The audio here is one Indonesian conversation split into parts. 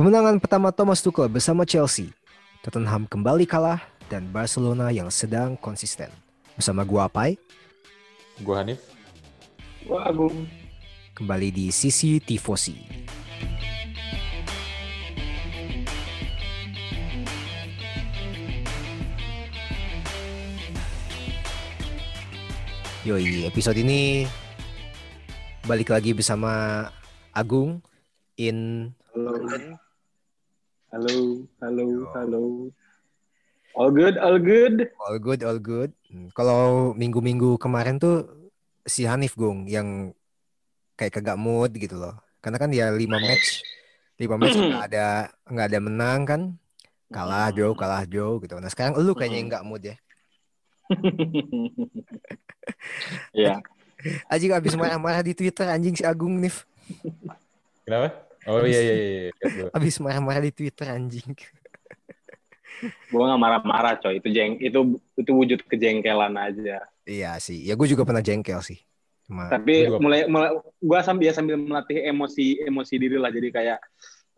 Kemenangan pertama Thomas Tuchel bersama Chelsea. Tottenham kembali kalah dan Barcelona yang sedang konsisten. Bersama gua Apai, Gua Hanif. Gua Agung. kembali di Sisi Tifosi. Yoi, episode ini balik lagi bersama Agung in Halo. Halo, halo, halo. All good, all good. All good, all good. Hmm, Kalau minggu-minggu kemarin tuh si Hanif Gung yang kayak kagak mood gitu loh. Karena kan dia lima match, lima match nggak ada nggak ada menang kan, kalah Joe, kalah Joe gitu. Nah sekarang lu kayaknya yang nggak mood ya. ya, Anjing abis marah-marah di Twitter anjing si Agung Nif. Kenapa? Oh iya iya iya. iya. Abis marah-marah di Twitter anjing. gua nggak marah-marah coy. Itu jeng, itu itu wujud kejengkelan aja. Iya sih. Ya gue juga pernah jengkel sih. Cuma Tapi gua mulai, mulai gua sambil ya sambil melatih emosi emosi diri lah. Jadi kayak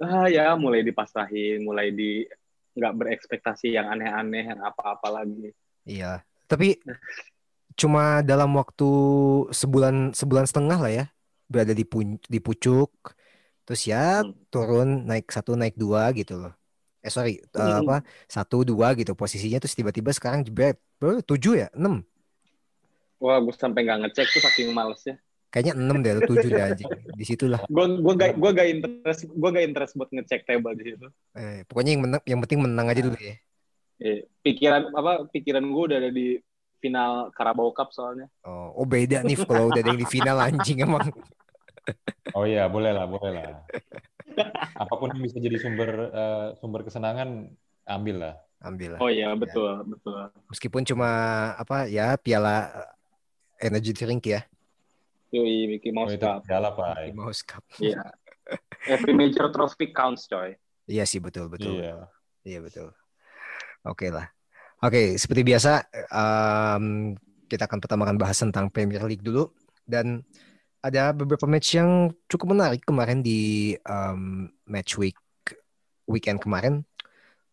ah ya mulai dipasrahin, mulai di nggak berekspektasi yang aneh-aneh, yang apa-apa lagi. Iya, tapi cuma dalam waktu sebulan sebulan setengah lah ya berada di pun- di pucuk, terus ya Hmm. turun naik satu naik dua gitu loh. Eh sorry, eh, Hmm. apa satu dua gitu posisinya terus tiba-tiba sekarang jebret Bro, tujuh ya enam Wah, gue sampai nggak ngecek tuh saking malesnya. kayaknya enam deh atau tujuh deh anjing di situlah. Gue gua gak gua gak interest gua gak interest buat ngecek table di situ. Eh, pokoknya yang menang yang penting menang aja dulu ya. Eh, pikiran apa pikiran gue udah ada di final Carabao Cup soalnya. Oh, oh beda nih kalau udah ada yang di final anjing emang. Oh iya boleh lah boleh lah. Apa pun yang bisa jadi sumber eh, sumber kesenangan ambil lah. Ambil lah. Oh iya betul betul. Meskipun cuma apa ya piala eh, energy drink ya. Yoi Mickey Oh Mouse itu Cup. piala pak. Di Mouse Cup. Iya. Every major trophy counts coy. Iya sih betul betul. Iya. Iya betul. Oke lah. Oke, seperti biasa em, kita akan pertama akan bahas tentang Premier League dulu dan ada beberapa match yang cukup menarik kemarin di em, match week weekend kemarin.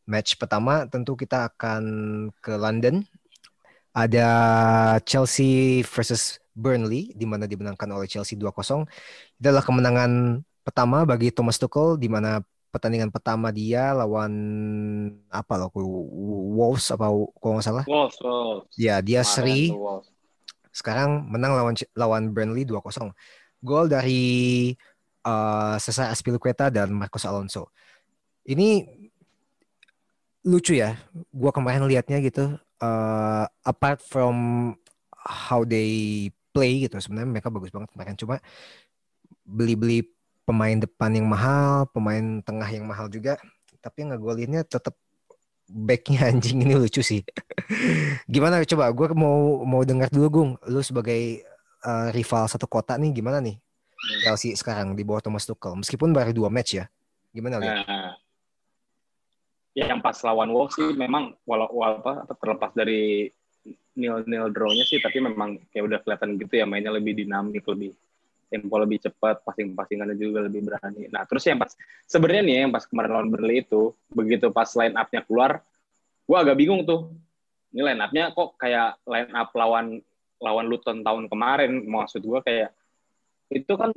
Match pertama tentu kita akan ke London. Ada Chelsea versus Burnley di mana dimenangkan oleh Chelsea 2-0. Itu adalah kemenangan pertama bagi Thomas Tuchel di mana pertandingan pertama dia lawan apa loh Wolves apa kalau nggak salah Wolves, Wolves. ya dia seri Wolves. Sekarang menang lawan lawan Burnley 2-0 gol dari eh, Cesar Azpilicueta dan Marcos Alonso. Ini lucu ya gua kemarin liatnya gitu eh, apart from how they play gitu sebenarnya mereka bagus banget kemarin. Cuma beli-beli pemain depan yang mahal pemain tengah yang mahal juga tapi ngegolinnya tetap backnya anjing ini lucu sih. Gimana coba gue mau mau dengar dulu Gung. Lu sebagai eh, rival satu kota nih gimana nih? Chelsea sekarang di bawah Thomas Tuchel. Meskipun baru dua match ya. Gimana lihat Nah, ya yang pas lawan Wolves sih memang walau apa, apa, terlepas dari nil nil draw-nya sih tapi memang kayak udah kelihatan gitu ya mainnya lebih dinamik lebih tempo lebih cepat passing passingannya juga lebih berani. Nah terus yang pas sebenarnya nih yang pas kemarin lawan Burnley itu begitu pas line up-nya keluar gua agak bingung tuh. Ini line up-nya kok kayak line up lawan lawan Luton tahun kemarin? Maksud gua kayak itu kan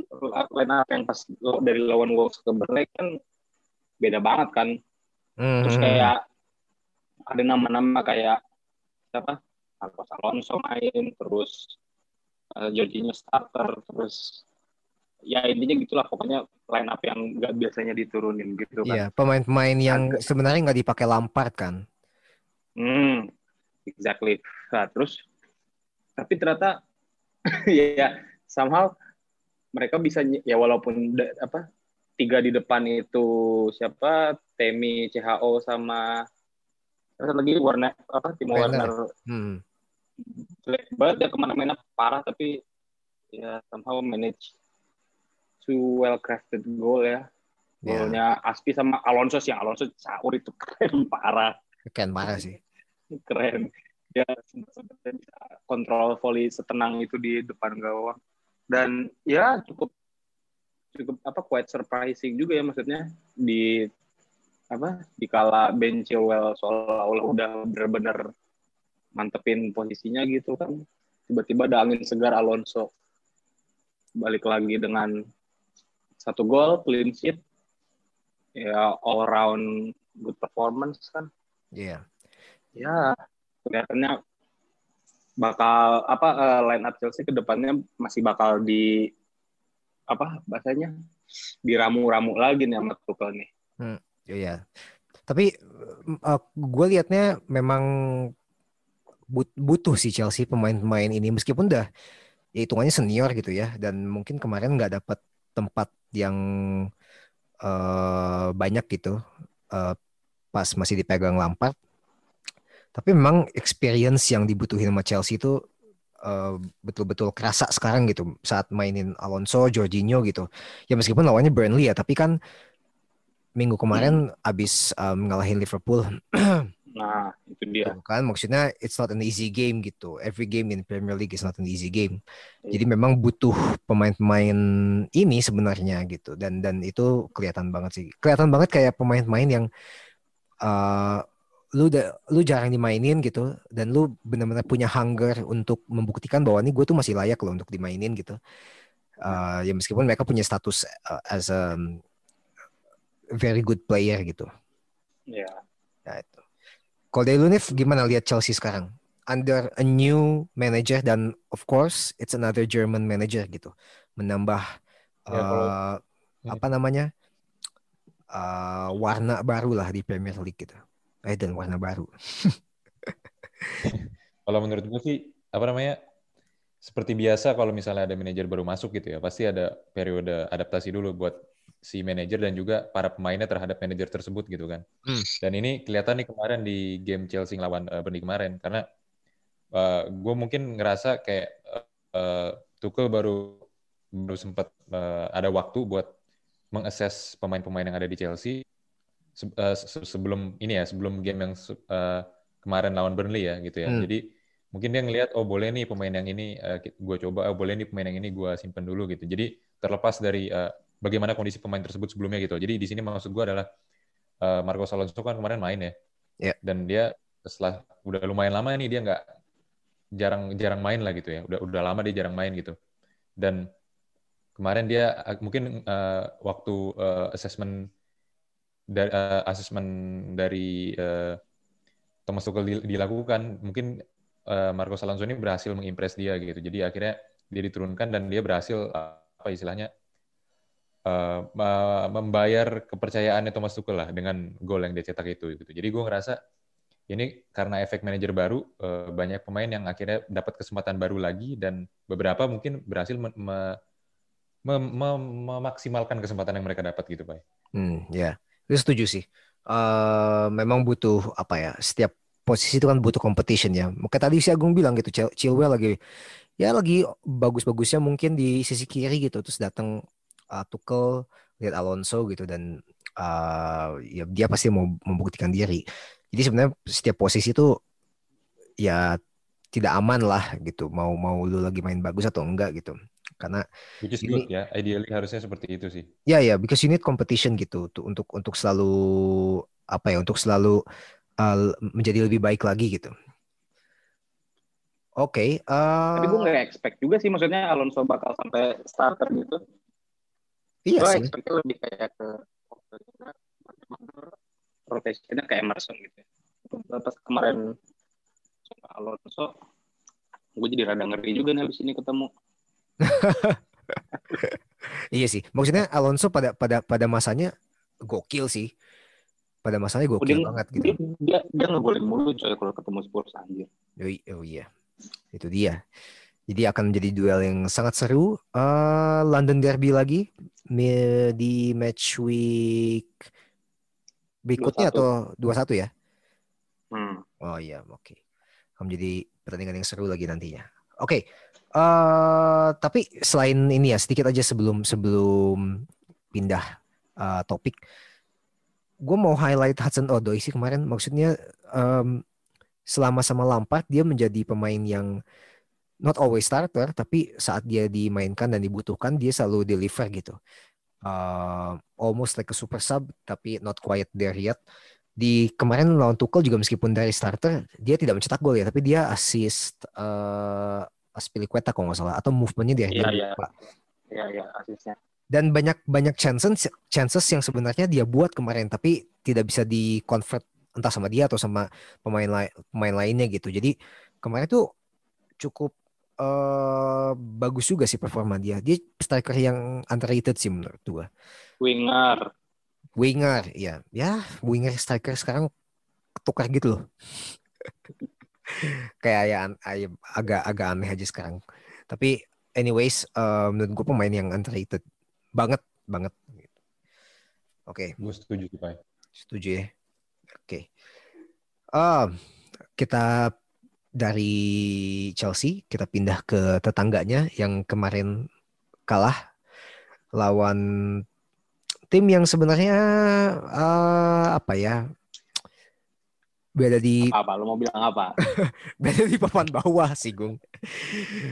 line up yang pas dari lawan Wolves ke Burnley kan beda banget kan. Terus Hmm, kayak ada nama-nama kayak siapa? Marcos Alonso main terus uh, Jorginho starter terus ya intinya gitulah pokoknya line up yang nggak biasanya diturunin gitu kan. Iya pemain-pemain yang Agak- sebenarnya nggak dipakai Lampard kan? Hmm exactly. Nah, terus tapi ternyata ya somehow mereka bisa ya walaupun da- apa tiga di depan itu siapa? Temi CHO sama terus lagi? Warner apa Timo Werner. Werner hmm. Jelek banget ya ke mana-mana parah tapi ya somehow manage to well crafted goal ya. Ya, golnya Aspi sama Alonso sih yang Alonso caur itu keren parah. Keren parah sih. Keren. Ya sempat bisa kontrol volley setenang itu di depan gawang. Dan ya cukup cukup apa quite surprising juga ya maksudnya di apa dikala Ben Chilwell seolah-olah udah benar-benar mantepin posisinya gitu kan tiba-tiba ada angin segar Alonso balik lagi dengan satu gol clean sheet ya all round good performance kan Iya. ya kelihatannya bakal apa uh, line up Chelsea ke depannya masih bakal di apa bahasanya diramu-ramu lagi nih sama Tuchel nih. Iya. Tapi uh, gue liatnya memang but- butuh sih Chelsea pemain-pemain ini meskipun udah ya hitungannya senior gitu ya dan mungkin kemarin nggak dapat tempat yang uh, banyak gitu uh, pas masih dipegang Lampard. Tapi memang experience yang dibutuhin sama Chelsea itu uh, betul-betul kerasa sekarang gitu saat mainin Alonso, Jorginho gitu. Ya meskipun lawannya Burnley ya, tapi kan minggu kemarin abis um, ngalahin Liverpool Nah, itu dia. Tuh kan maksudnya it's not an easy game gitu. Every game in Premier League is not an easy game. Jadi memang butuh pemain-pemain ini sebenarnya gitu dan dan itu kelihatan banget sih. Kelihatan banget kayak pemain-pemain yang uh, lu udah lu jarang dimainin gitu dan lu benar-benar punya hunger untuk membuktikan bahwa ini gue tuh masih layak loh untuk dimainin gitu. Uh, ya meskipun mereka punya status uh, as a very good player gitu. Ya. Nah, itu. Kalau dari lu Nif, gimana lihat Chelsea sekarang? Under a new manager dan of course it's another German manager gitu. Menambah Ya, kalau- uh, apa namanya? Uh, warna baru lah di Premier League gitu. Eh dan warna baru. Kalau menurut gue sih apa namanya seperti biasa kalau misalnya ada manajer baru masuk gitu ya pasti ada periode adaptasi dulu buat si manajer dan juga para pemainnya terhadap manajer tersebut gitu kan. Hmm. Dan ini kelihatan nih kemarin di game Chelsea lawan uh, Burnley kemarin karena gue mungkin ngerasa kayak uh, Tuchel baru baru sempat uh, ada waktu buat mengakses pemain-pemain yang ada di Chelsea se- uh, se- sebelum ini ya sebelum game yang uh, kemarin lawan Burnley ya gitu ya. Hmm. Jadi mungkin dia ngelihat oh boleh nih pemain yang ini uh, gue coba, oh boleh nih pemain yang ini gue simpen dulu gitu. Jadi terlepas dari uh, bagaimana kondisi pemain tersebut sebelumnya gitu. Jadi di sini maksud gue adalah uh, Marcos Alonso kan kemarin main ya, Ya. dan dia setelah udah lumayan lama nih dia nggak jarang jarang main lah gitu ya. Udah udah lama dia jarang main gitu. Dan kemarin dia uh, mungkin uh, waktu uh, assessment dari uh, assessment dari uh, Thomas Tuchel di- dilakukan, mungkin uh, Marcos Alonso ini berhasil mengimpress dia gitu. Jadi akhirnya dia diturunkan dan dia berhasil uh, apa istilahnya uh, me- membayar kepercayaannya Thomas Tuchel lah dengan gol yang dia cetak itu gitu. Jadi gue ngerasa ini karena efek manajer baru uh, banyak pemain yang akhirnya dapat kesempatan baru lagi dan beberapa mungkin berhasil me- me- mem- mem- memaksimalkan kesempatan yang mereka dapat gitu, Pak. Hmm, ya, itu setuju sih. Eh, memang butuh apa ya? Setiap posisi itu kan butuh competition ya. Maka tadi si Agung bilang gitu, Chil- Chilwell lagi ya lagi bagus-bagusnya mungkin di sisi kiri gitu, terus datang uh, Tuchel lihat Alonso gitu dan uh, ya dia pasti mau membuktikan diri. Jadi sebenarnya setiap posisi itu ya tidak aman lah gitu. Mau mau lu lagi main bagus atau enggak gitu. Karena Which is Ini- good ya. Ideally harusnya seperti itu sih. Ya ya, because you need competition gitu tuh untuk untuk selalu apa ya untuk selalu uh, menjadi lebih baik lagi gitu. Oke, uh, Tapi gue nggak expect juga sih maksudnya Alonso bakal sampai starter gitu. Iya gue sih. lebih kayak ke rotationnya ke Emerson gitu. ya. Pas kemarin sama Alonso, gue jadi rada ngeri juga nih abis ini ketemu. Iya sih. Maksudnya Alonso pada pada pada masanya gokil sih. Pada masanya gokil dia, banget gitu. dia, dia, dia ngegolin mulu coy kalau ketemu Spurs anjir. Oh, oh iya, itu dia. Jadi akan menjadi duel yang sangat seru. Uh, London Derby lagi di match week berikutnya 21. atau 21 ya? Hmm. Oh iya, oke. Akan menjadi pertandingan yang seru lagi nantinya. Oke, eh tapi selain ini ya sedikit aja sebelum sebelum pindah eh, topik, gue mau highlight Hudson Odoi sih kemarin. Maksudnya em, selama sama Lampard dia menjadi pemain yang not always starter, tapi saat dia dimainkan dan dibutuhkan dia selalu deliver gitu. uh, almost like a super sub tapi not quite there yet. Di kemarin lawan Tuchel juga meskipun dari starter dia tidak mencetak gol ya, tapi dia assist uh, Aspilicueta kalau nggak salah atau movementnya dia Iya, dia iya. lupa. Iya, iya, asisnya. Dan banyak banyak chances chances yang sebenarnya dia buat kemarin tapi tidak bisa di convert entah sama dia atau sama pemain lain pemain lainnya gitu. Jadi kemarin tuh cukup eh bagus juga sih performa dia. Dia striker yang underrated sih menurut gua. Winger. Winger, ya, ya winger striker sekarang ketukar gitu loh. Kayak ya an- ay- agak agak aneh aja sekarang. Tapi anyways, eh, menurut gue pemain yang underrated banget banget. Oke, Gue setuju sih, Pak. setuju ya. Oke, Ah, kita dari Chelsea kita pindah ke tetangganya yang kemarin kalah lawan tim yang sebenarnya eh, apa ya beda di Apa? Lu mau bilang apa? beda di papan bawah sih Gung.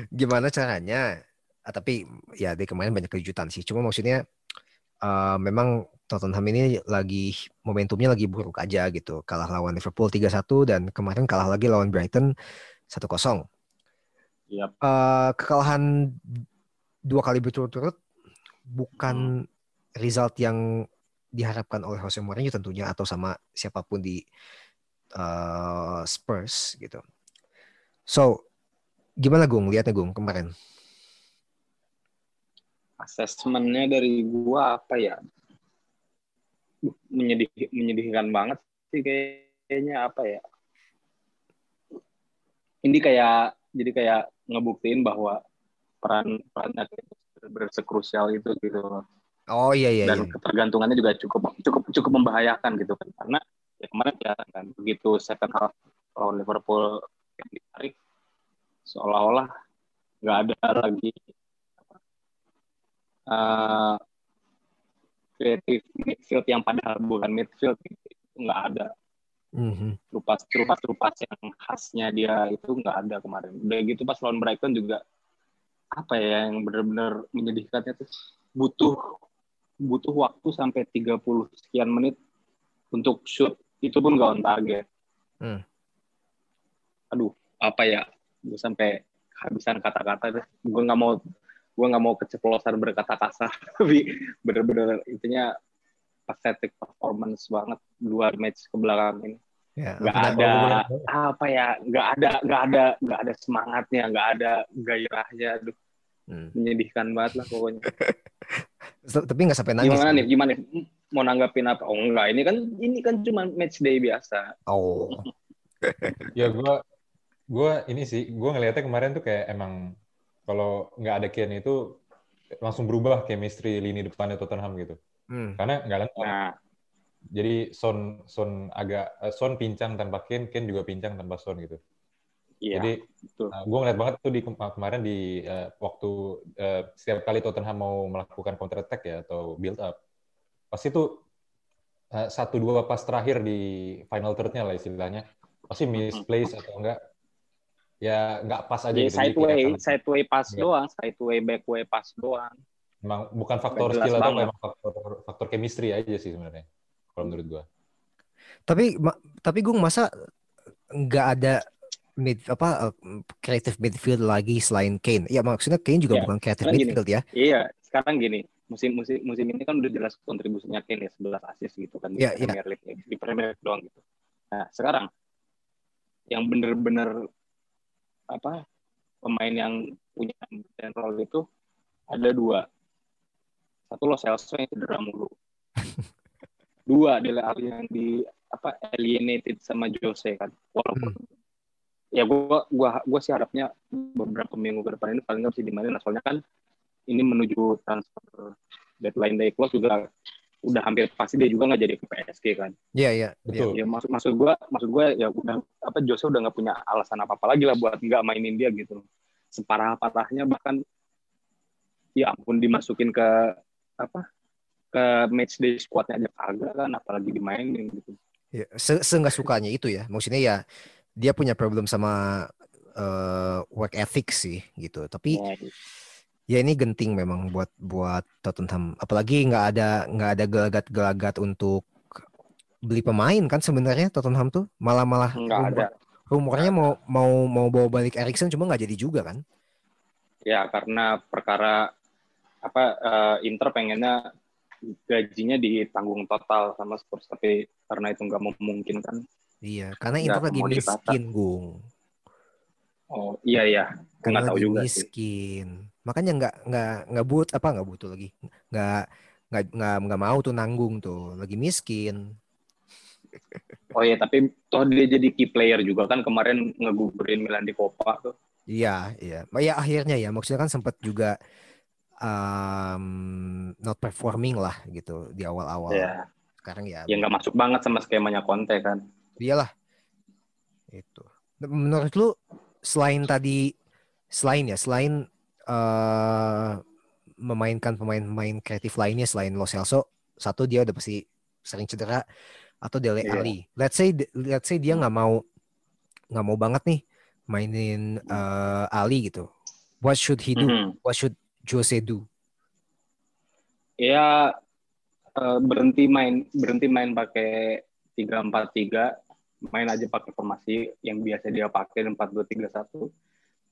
Gimana caranya? Ah, tapi ya di kemarin banyak kejutan sih. Cuma maksudnya eh, memang Tottenham ini lagi momentumnya lagi buruk aja gitu. Kalah lawan Liverpool 3-1 dan kemarin kalah lagi lawan Brighton 1-0. Yap. Eh, kekalahan dua kali berturut-turut bukan result yang diharapkan oleh Jose Mourinho tentunya atau sama siapa pun di eh, Spurs gitu. So, gimana Gung? Lihatnya Gung kemarin. Asesmennya dari gua apa ya? Menyedih, menyedihkan banget sih kayaknya apa ya? Ini kayak jadi kayak ngebuktiin bahwa peran perannya benar sekrusial itu gitu loh. Oh iya iya. dan iya. ketergantungannya juga cukup cukup cukup membahayakan gitu kan karena ya kemarin kelihatan kan begitu second half lawan Liverpool yang ditarik seolah-olah nggak ada lagi apa, creative midfield yang padahal bukan midfield itu nggak ada. Mhm. lupas lupas lupas yang khasnya dia itu nggak ada kemarin. Udah gitu pas lawan Brighton juga apa ya yang benar-benar menyedihkannya tuh butuh butuh waktu sampai 30 sekian menit untuk shoot. Itu pun nggak on target. Hmm. aduh apa ya gue sampai kehabisan kata-kata deh. Gue nggak mau gue nggak mau keceplosan berkata kasar tapi bener-bener intinya pathetic performance banget dua match ke belakang ini. Ya, nggak apa- ada apa ya nggak ada nggak ada nggak ada semangatnya nggak ada gairahnya aduh. Hmm. menyedihkan banget lah pokoknya. Tapi nggak sampai nangis. gimana nih gimana nih? Mau nanggapin apa? Oh enggak ini kan ini kan cuma match day biasa. Oh. Ya gue gue ini sih gue ngelihatnya kemarin tuh kayak emang kalau nggak ada Kane itu langsung berubah chemistry lini depannya Tottenham gitu. Hmm. Karena nggak lengkap. nah Jadi Son Son agak eh, Son pincang tanpa Kane, Kane juga pincang tanpa Son gitu. iya Jadi betul gue ngeliat banget tuh di kem- kemarin di eh, waktu eh, setiap kali Tottenham mau melakukan counter attack ya atau build up, pasti tuh eh, satu dua pas terakhir di final third-nya lah istilahnya, pasti misplace atau enggak ya nggak pas aja Jadi gitu. Jadi sideway kelihatan- sideway pass Iya. doang sideway backway pass doang emang bukan faktor skill atau banget. emang faktor faktor chemistry aja sih sebenarnya kalau menurut gue. Tapi ma- tapi Gung masa nggak ada mid apa uh, creative midfield lagi selain Kane? Ya maksudnya Kane juga Ya, bukan creative sekarang gini. midfield ya. iya sekarang gini musim musim musim ini kan udah jelas kontribusinya Kane ya 11 assist gitu kan di Iya, iya. Premier League di Premier League doang gitu nah sekarang yang bener-bener apa pemain yang punya dan role itu ada dua. Satu lo Celso yang cedera mulu. Dua Dele Alli yang di apa alienated sama Jose kan. Walaupun ya gua gua gua sih harapnya beberapa minggu ke depan ini paling nggak bisa dimainin soalnya kan ini menuju transfer deadline day close juga udah hampir pasti dia juga nggak jadi ke PSG kan Iya iya. iya. Betul. ya maksud maksud gua maksud gua ya udah apa Jose udah nggak punya alasan apa apa lagi lah buat nggak mainin dia gitu separah parahnya bahkan ya ampun dimasukin ke apa ke match day squadnya aja kagak kan apalagi dimainin gitu Ya, se seenggak sukanya itu ya. Maksudnya ya dia punya problem sama uh, work ethic sih gitu. Tapi Ya, Ya ini genting memang buat buat Tottenham. Apalagi nggak ada nggak ada gelagat-gelagat untuk beli pemain kan sebenarnya Tottenham tuh malah malah Nggak ada. rumornya mau mau mau bawa balik Erikson cuma nggak jadi juga kan? Ya karena perkara apa eh, Inter pengennya gajinya ditanggung total sama Spurs tapi karena itu nggak memungkinkan. Iya, karena Inter lagi miskin, Gung. Oh iya iya. Nggak tahu juga sih. Makanya nggak nggak nggak but apa nggak butuh lagi. Nggak nggak nggak nggak mau tuh nanggung tuh. Lagi miskin. Oh iya tapi toh dia jadi key player juga kan kemarin ngegugurin Milan di Copa tuh. Iya, iya. Ya akhirnya ya, maksudnya kan sempat juga um, not performing lah gitu di awal-awal. Ya. Sekarang ya, Ya nggak masuk banget sama skemanya Conte kan. iyalah. Itu. Menurut lu selain tadi selain ya, selain eh memainkan pemain-pemain kreatif lainnya selain Lo Celso, satu dia udah pasti sering cedera atau Dele Iya. Alli. Let's say let's say dia nggak mau nggak mau banget nih mainin eh, Ali gitu. What should he do? Mhm. What should Jose do? Ya eh, berhenti main berhenti main pakai tiga empat tiga main aja pakai formasi yang biasa dia pakai empat dua tiga satu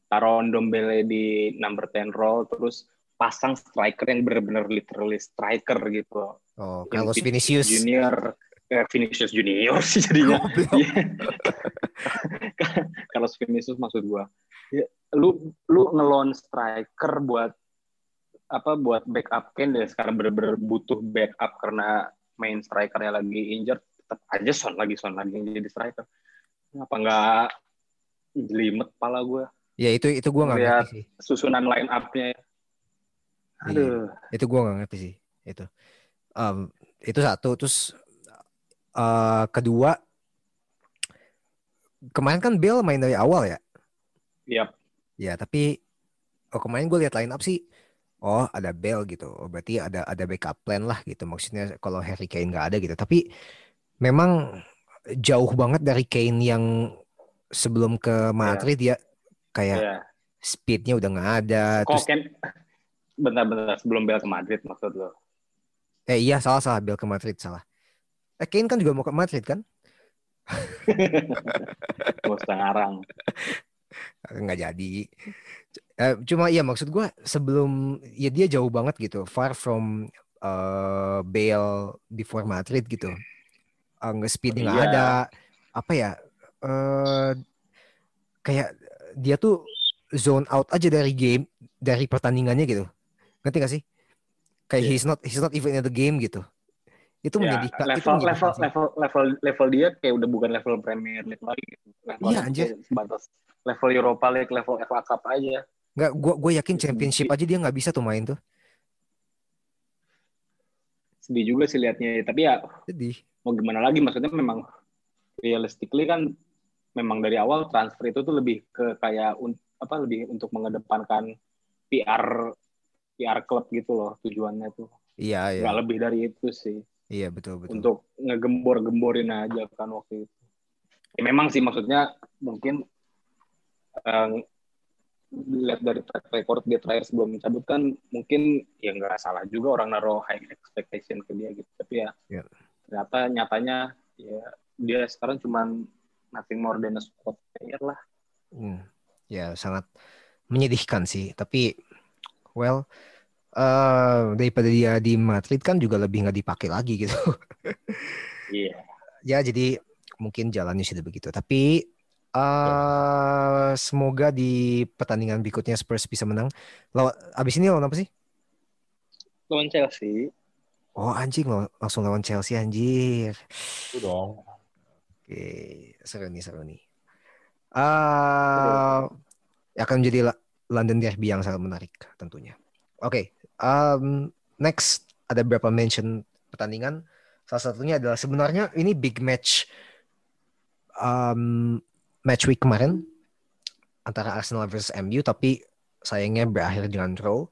taruh Dombele di number 10 role terus pasang striker yang benar-benar literally striker gitu. Oh, Carlos Vin- Vinicius. Junior. Eh, Vinicius Junior sih jadinya. Iya. Carlos Vinicius maksud gua. Ya, lu lu ngelon striker buat apa buat backup Kane dan sekarang bener-bener butuh backup karena main strikernya lagi injured tetap aja Son lagi Son lagi yang jadi striker. Kenapa nggak jelimet pala gua Ya itu itu gua nggak ngerti sih. susunan line up-nya aduh Itu gua nggak ngerti sih. Itu. Em, itu satu. Terus eh, kedua kemarin kan Bale main dari awal ya. Yap. Ya tapi oh kemarin gue lihat line up sih. Oh ada Bale gitu. Oh, berarti ada ada backup plan lah gitu. Maksudnya kalau Harry Kane nggak ada gitu. Tapi memang jauh banget dari Kane yang sebelum ke Madrid ya kayak ya speednya udah nggak ada. kok Terus Ken bentar-bentar sebelum Bel ke Madrid maksud lo eh iya salah salah Bale ke Madrid salah. Eh Kane kan juga mau ke Madrid kan? Usah ngarang nggak jadi. Eh, cuma iya maksud gue sebelum ya dia jauh banget gitu, far from eh Bale before Madrid gitu. Eh, nge speed nggak Iya. ada, apa ya? eh kayak dia tuh zone out aja dari game, dari pertandingannya gitu. Ngerti gak sih? Kayak Iya. he's not he's not even in the game gitu. Itu ya, menyedihkan. itu level level menyedihkan sih. level level level dia kayak udah bukan level Premier League lagi gitu. Level Iya, anjir. sebatas level Europa League level FA Cup aja Nggak, gue gue yakin Iya. championship aja dia nggak bisa tuh main tuh. sedih juga sih liatnya tapi ya Jadi mau gimana lagi maksudnya memang realistically kan memang dari awal transfer itu tuh lebih ke kayak un- apa lebih untuk mengedepankan PR PR klub gitu loh tujuannya tuh iya iya nggak lebih dari itu sih iya betul betul. untuk ngegembor-gemborin aja kan waktu itu. Ya, memang sih maksudnya mungkin eh, lihat dari track record dia terakhir sebelum mencabut kan mungkin ya nggak salah juga orang naruh high expectation ke dia gitu tapi ya Ya. ternyata nyatanya ya dia sekarang cuman nothing more than a squad player lah Hmm, ya sangat menyedihkan sih. Tapi well eh daripada dia di Madrid kan juga lebih nggak dipakai lagi gitu. iya ya jadi mungkin jalannya sudah begitu. Tapi eh semoga di pertandingan berikutnya Spurs bisa menang. Lawan abis ini lawan apa sih? lawan Chelsea Oh anjing lawan- langsung lawan Chelsea anjir. Itu dong. Oke, seru nih seru nih. Ah, akan menjadi London Derby yang sangat menarik tentunya. Oke, um, next ada beberapa mention pertandingan. Salah satunya adalah sebenarnya ini big match um, match week kemarin antara Arsenal versus MU, tapi sayangnya berakhir dengan draw.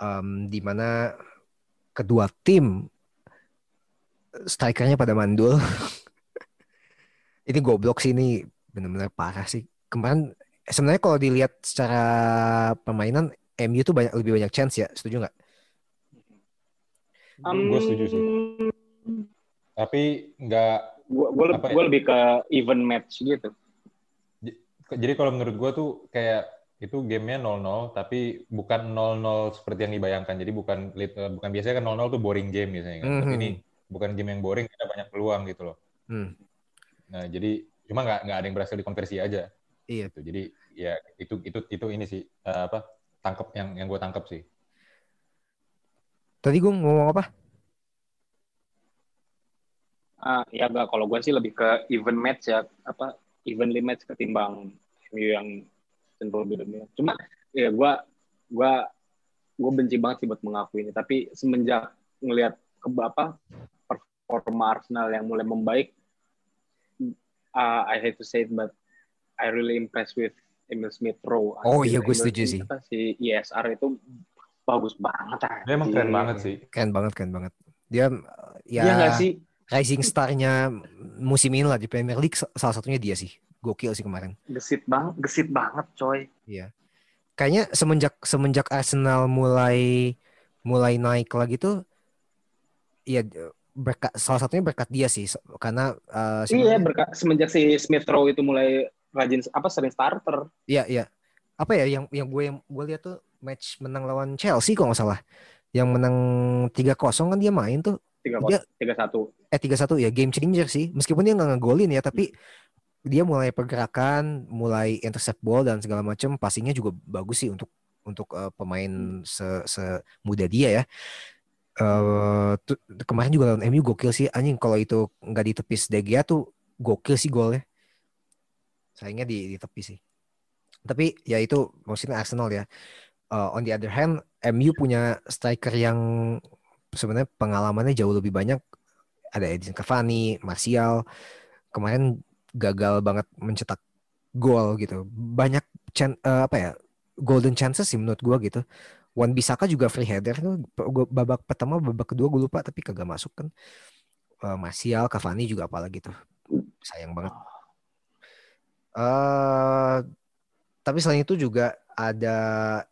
Um, di mana kedua tim strikernya pada mandul. ini goblok sih ini benar-benar parah sih. Kemarin sebenarnya kalau dilihat secara permainan MU tuh banyak lebih banyak chance ya, setuju nggak? Gue setuju sih. Tapi nggak Gue Apa ya? gue lebih ke event match gitu. jadi kalau menurut gue tuh kayak itu gamenya 0-0 tapi bukan 0-0 seperti yang dibayangkan. Jadi bukan eh, bukan biasanya kan 0-0 tuh boring game biasanya kan. Tapi Mhm. ini bukan game yang boring, ada banyak peluang gitu loh. Hmm, Nah, jadi cuma nggak nggak ada yang berhasil dikonversi aja. iya. Gitu. Jadi ya itu itu itu ini sih eh, apa tangkap yang yang gue tangkap sih. Tadi gue ngomong apa? Ah, ya enggak kalau gue sih lebih ke event match ya apa evenly match ketimbang MU yang cenderung lebih dominan. Cuma ya gue gue gue benci banget sih buat mengakui ini. Tapi semenjak ngelihat ke apa performa Arsenal yang mulai membaik, ah, I hate to say it but I really impressed with Emil Smith Rowe. Oh, iya, gue setuju sih. apa, si ISR itu bagus banget. Dia emang keren banget sih. Keren banget, keren banget. Dia uh, ya Iya sih? rising star-nya musim ini lah di Premier League salah satunya dia sih. Gokil sih kemarin. Gesit banget, gesit banget coy. Iya. Kayaknya semenjak semenjak Arsenal mulai mulai naik lagi tuh ya berkat salah satunya berkat dia sih karena uh, Iya, berkat semenjak si Smith Rowe itu mulai rajin apa sering starter. Iya, iya. Apa ya yang yang gue yang gue lihat tuh match menang lawan Chelsea kok nggak salah. Yang menang 3-0 kan dia main tuh. Tiga Dia- tiga satu. Eh 3-1 ya game changer sih. Meskipun dia nggak ngegolin ya, tapi dia mulai pergerakan, mulai intercept ball dan segala macam. Passingnya juga bagus sih untuk untuk uh, pemain se semuda dia ya. Eh kemarin juga lawan MU gokil sih anjing kalau itu nggak ditepis De Gea tuh gokil sih golnya. Sayangnya di ditepis sih. Tapi ya itu maksudnya Arsenal ya. Eh, on the other hand, MU punya striker yang sebenarnya pengalamannya jauh lebih banyak. Ada Edinson Cavani, Martial. Kemarin gagal banget mencetak gol gitu. Banyak chan- eh, apa ya? Golden chances sih menurut gua gitu. Wan Bisaka juga free header tuh babak pertama babak kedua gue lupa tapi kagak masuk kan. Eh, Martial, Cavani juga apalagi tuh. Sayang banget. eh tapi selain itu juga ada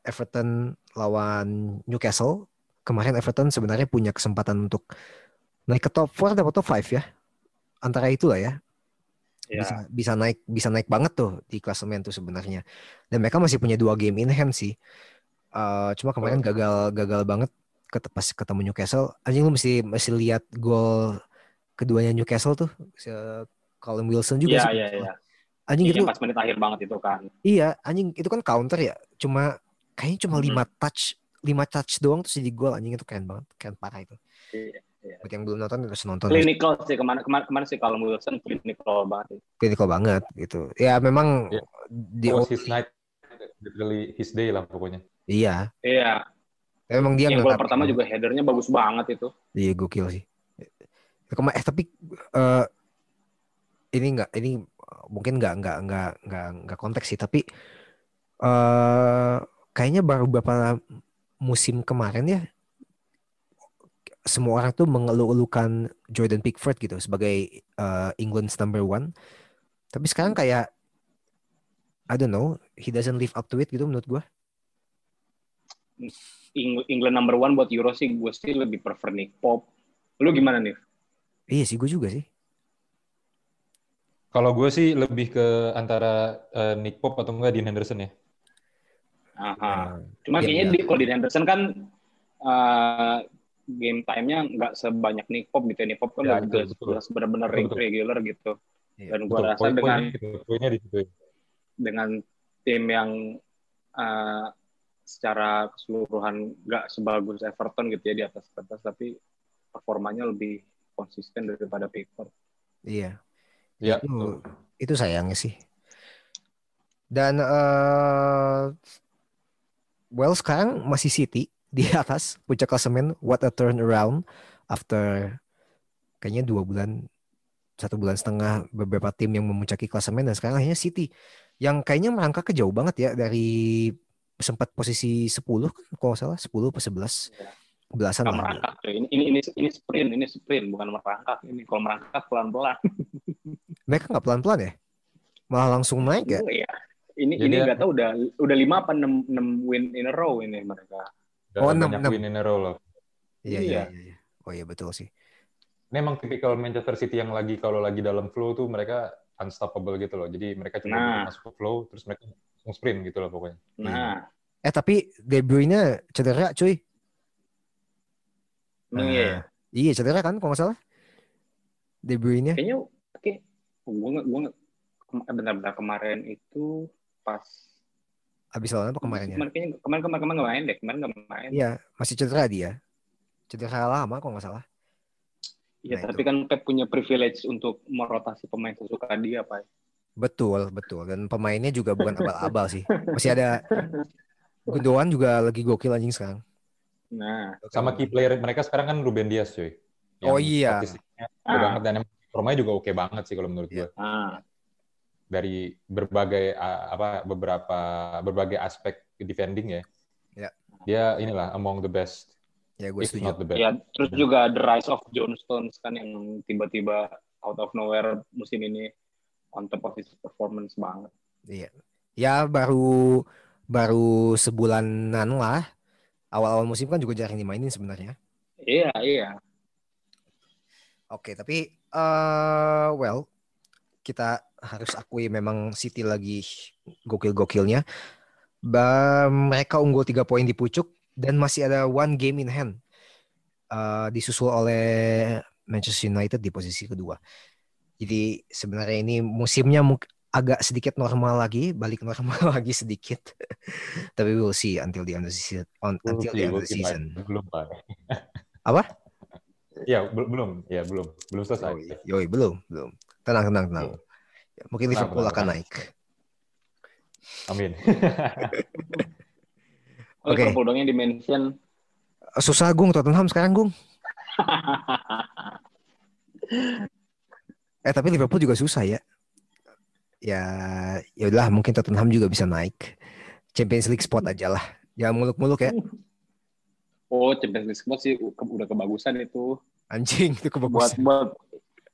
Everton lawan Newcastle. Kemarin Everton sebenarnya punya kesempatan untuk naik ke top 4 atau top 5 ya. Antara itulah ya. Ya. Bisa bisa naik bisa naik banget tuh di klasemen tuh sebenarnya. Dan mereka masih punya dua game in hand sih. Eh, cuma kemarin gagal gagal banget ket- pas ketemu Newcastle. Anjing lu mesti mesti lihat gol keduanya Newcastle tuh. Si Callum Wilson juga Iya, sih. iya, iya. Anjing Iya, itu pas menit akhir banget itu kan. Iya, anjing itu kan counter ya. Cuma kayaknya cuma Mhm. lima touch, lima touch doang terus jadi gol anjing itu keren banget, keren parah itu. Iya, iya. Buat yang belum nonton harus nonton. Clinical sih ke mana ke mana ke mana sih kalau Wilson clinical banget. Clinical banget gitu. Ya memang Iya. di was his night, literally his day lah pokoknya. Iya. Iya. Memang dia Yang gol pertama juga headernya bagus banget itu. Iya gokil sih. Kema eh tapi eh, ini enggak ini mungkin enggak enggak enggak enggak enggak konteks sih tapi eh kayaknya baru beberapa musim kemarin ya semua orang tuh mengeluh-elukan Jordan Pickford gitu sebagai eh, England's number one. Tapi sekarang kayak I don't know, he doesn't live up to it gitu menurut gua. Eng- England number one buat Euro sih gue sih lebih prefer Nick Pop. Lu gimana nih? Iya sih, gue juga sih. Kalau gue sih lebih ke antara eh, Nick Pope atau enggak Dean Henderson ya. Aha. Eh, Cuma Iya, kayaknya iya. di kalau di Henderson kan eh, game time-nya nggak sebanyak Nick Pop gitu. Nick Pop kan Ya, udah betul, benar-benar regular gitu. Iya, Dan gua Betul, rasa poin- dengan gitu, poinnya di situ. dengan tim yang eh, secara keseluruhan nggak sebagus Everton gitu ya di atas kertas, tapi performanya lebih konsisten daripada Pickford. Iya. Ya, itu itu sayangnya sih dan eh well sekarang masih City di atas puncak klasemen what a turnaround after kayaknya dua bulan satu bulan setengah beberapa tim yang memuncaki klasemen dan sekarang akhirnya City yang kayaknya merangkak ke jauh banget ya dari sempat posisi 10 kan kalau salah 10 atau 11 Ya. belasan Nggak lah merangkak. Ini, ini ini ini sprint, ini sprint bukan merangkak. Ini kalau merangkak pelan-pelan. mereka nggak pelan-pelan ya malah langsung naik ya Iya. Ini Jadi ini nggak tahu udah udah lima apa enam enam win in a row ini mereka. Udah Oh, enam, banyak enam. win in a row loh. Iya, iya, Iya. iya. iya. Oh iya betul sih. Ini emang tipikal Manchester City yang lagi kalau lagi dalam flow tuh mereka unstoppable gitu loh. Jadi mereka cuma Nah. masuk ke flow terus mereka langsung sprint gitu loh pokoknya. Nah, Eh tapi De Bruyne cedera cuy. emang Nah, iya ya. Iya cedera kan kalau nggak salah. De Bruyne. Kayaknya oke. Gue nggak gue nggak kem- benar-benar kemarin itu pas Habis lawan apa kemarin ya? Kemarin kayaknya kemarin kemarin kemarin nggak main deh. Kemarin nggak main. Iya masih cedera dia. Cedera lama kalau nggak salah. Iya, Nah, tapi itu. kan Pep punya privilege untuk merotasi pemain sesuka dia, Pak. Betul betul dan pemainnya juga bukan abal-abal sih. Masih ada Gundogan juga lagi gokil anjing sekarang. Nah, Sama key player mereka sekarang kan Ruben Dias cuy. Oh iya. statistiknya oke Ah. banget dan performanya juga oke banget sih kalau menurut Iya. gue. ah, Dari berbagai apa beberapa berbagai aspek defending ya. Iya. Dia inilah among the best, Ya gue if setuju. not the best. ya terus juga the rise of John Stones kan yang tiba-tiba out of nowhere musim ini on top of his performance banget. Iya. Ya baru baru sebulanan lah. Awal-awal musim kan juga jarang dimainin sebenarnya. Iya, iya. Oke, tapi eh well kita harus akui memang City lagi gokil-gokilnya. Ba mereka unggul tiga poin di pucuk dan masih ada one game in hand. Eh, disusul oleh Manchester United di posisi kedua. Jadi sebenarnya ini musimnya agak sedikit normal lagi, balik normal lagi sedikit. Tapi we'll see until the end of the season. On, until the end of the season. Belum pak. Apa? Iya bel- belum, ya belum, belum selesai. Yoi, yoi, belum, belum. Tenang, tenang, tenang. Ya, Mungkin Tenang, Liverpool tenang, akan tenang. naik. Amin. Oh, Oke. Liverpool dong yang dimention. Susah Gung Tottenham sekarang Gung. Eh tapi Liverpool juga susah ya. Ya, ya udahlah mungkin Tottenham juga bisa naik. Champions League spot aja lah. Jangan muluk-muluk ya. Oh, Champions League spot sih ke- udah kebagusan itu. Anjing itu Buat kebagusan. buat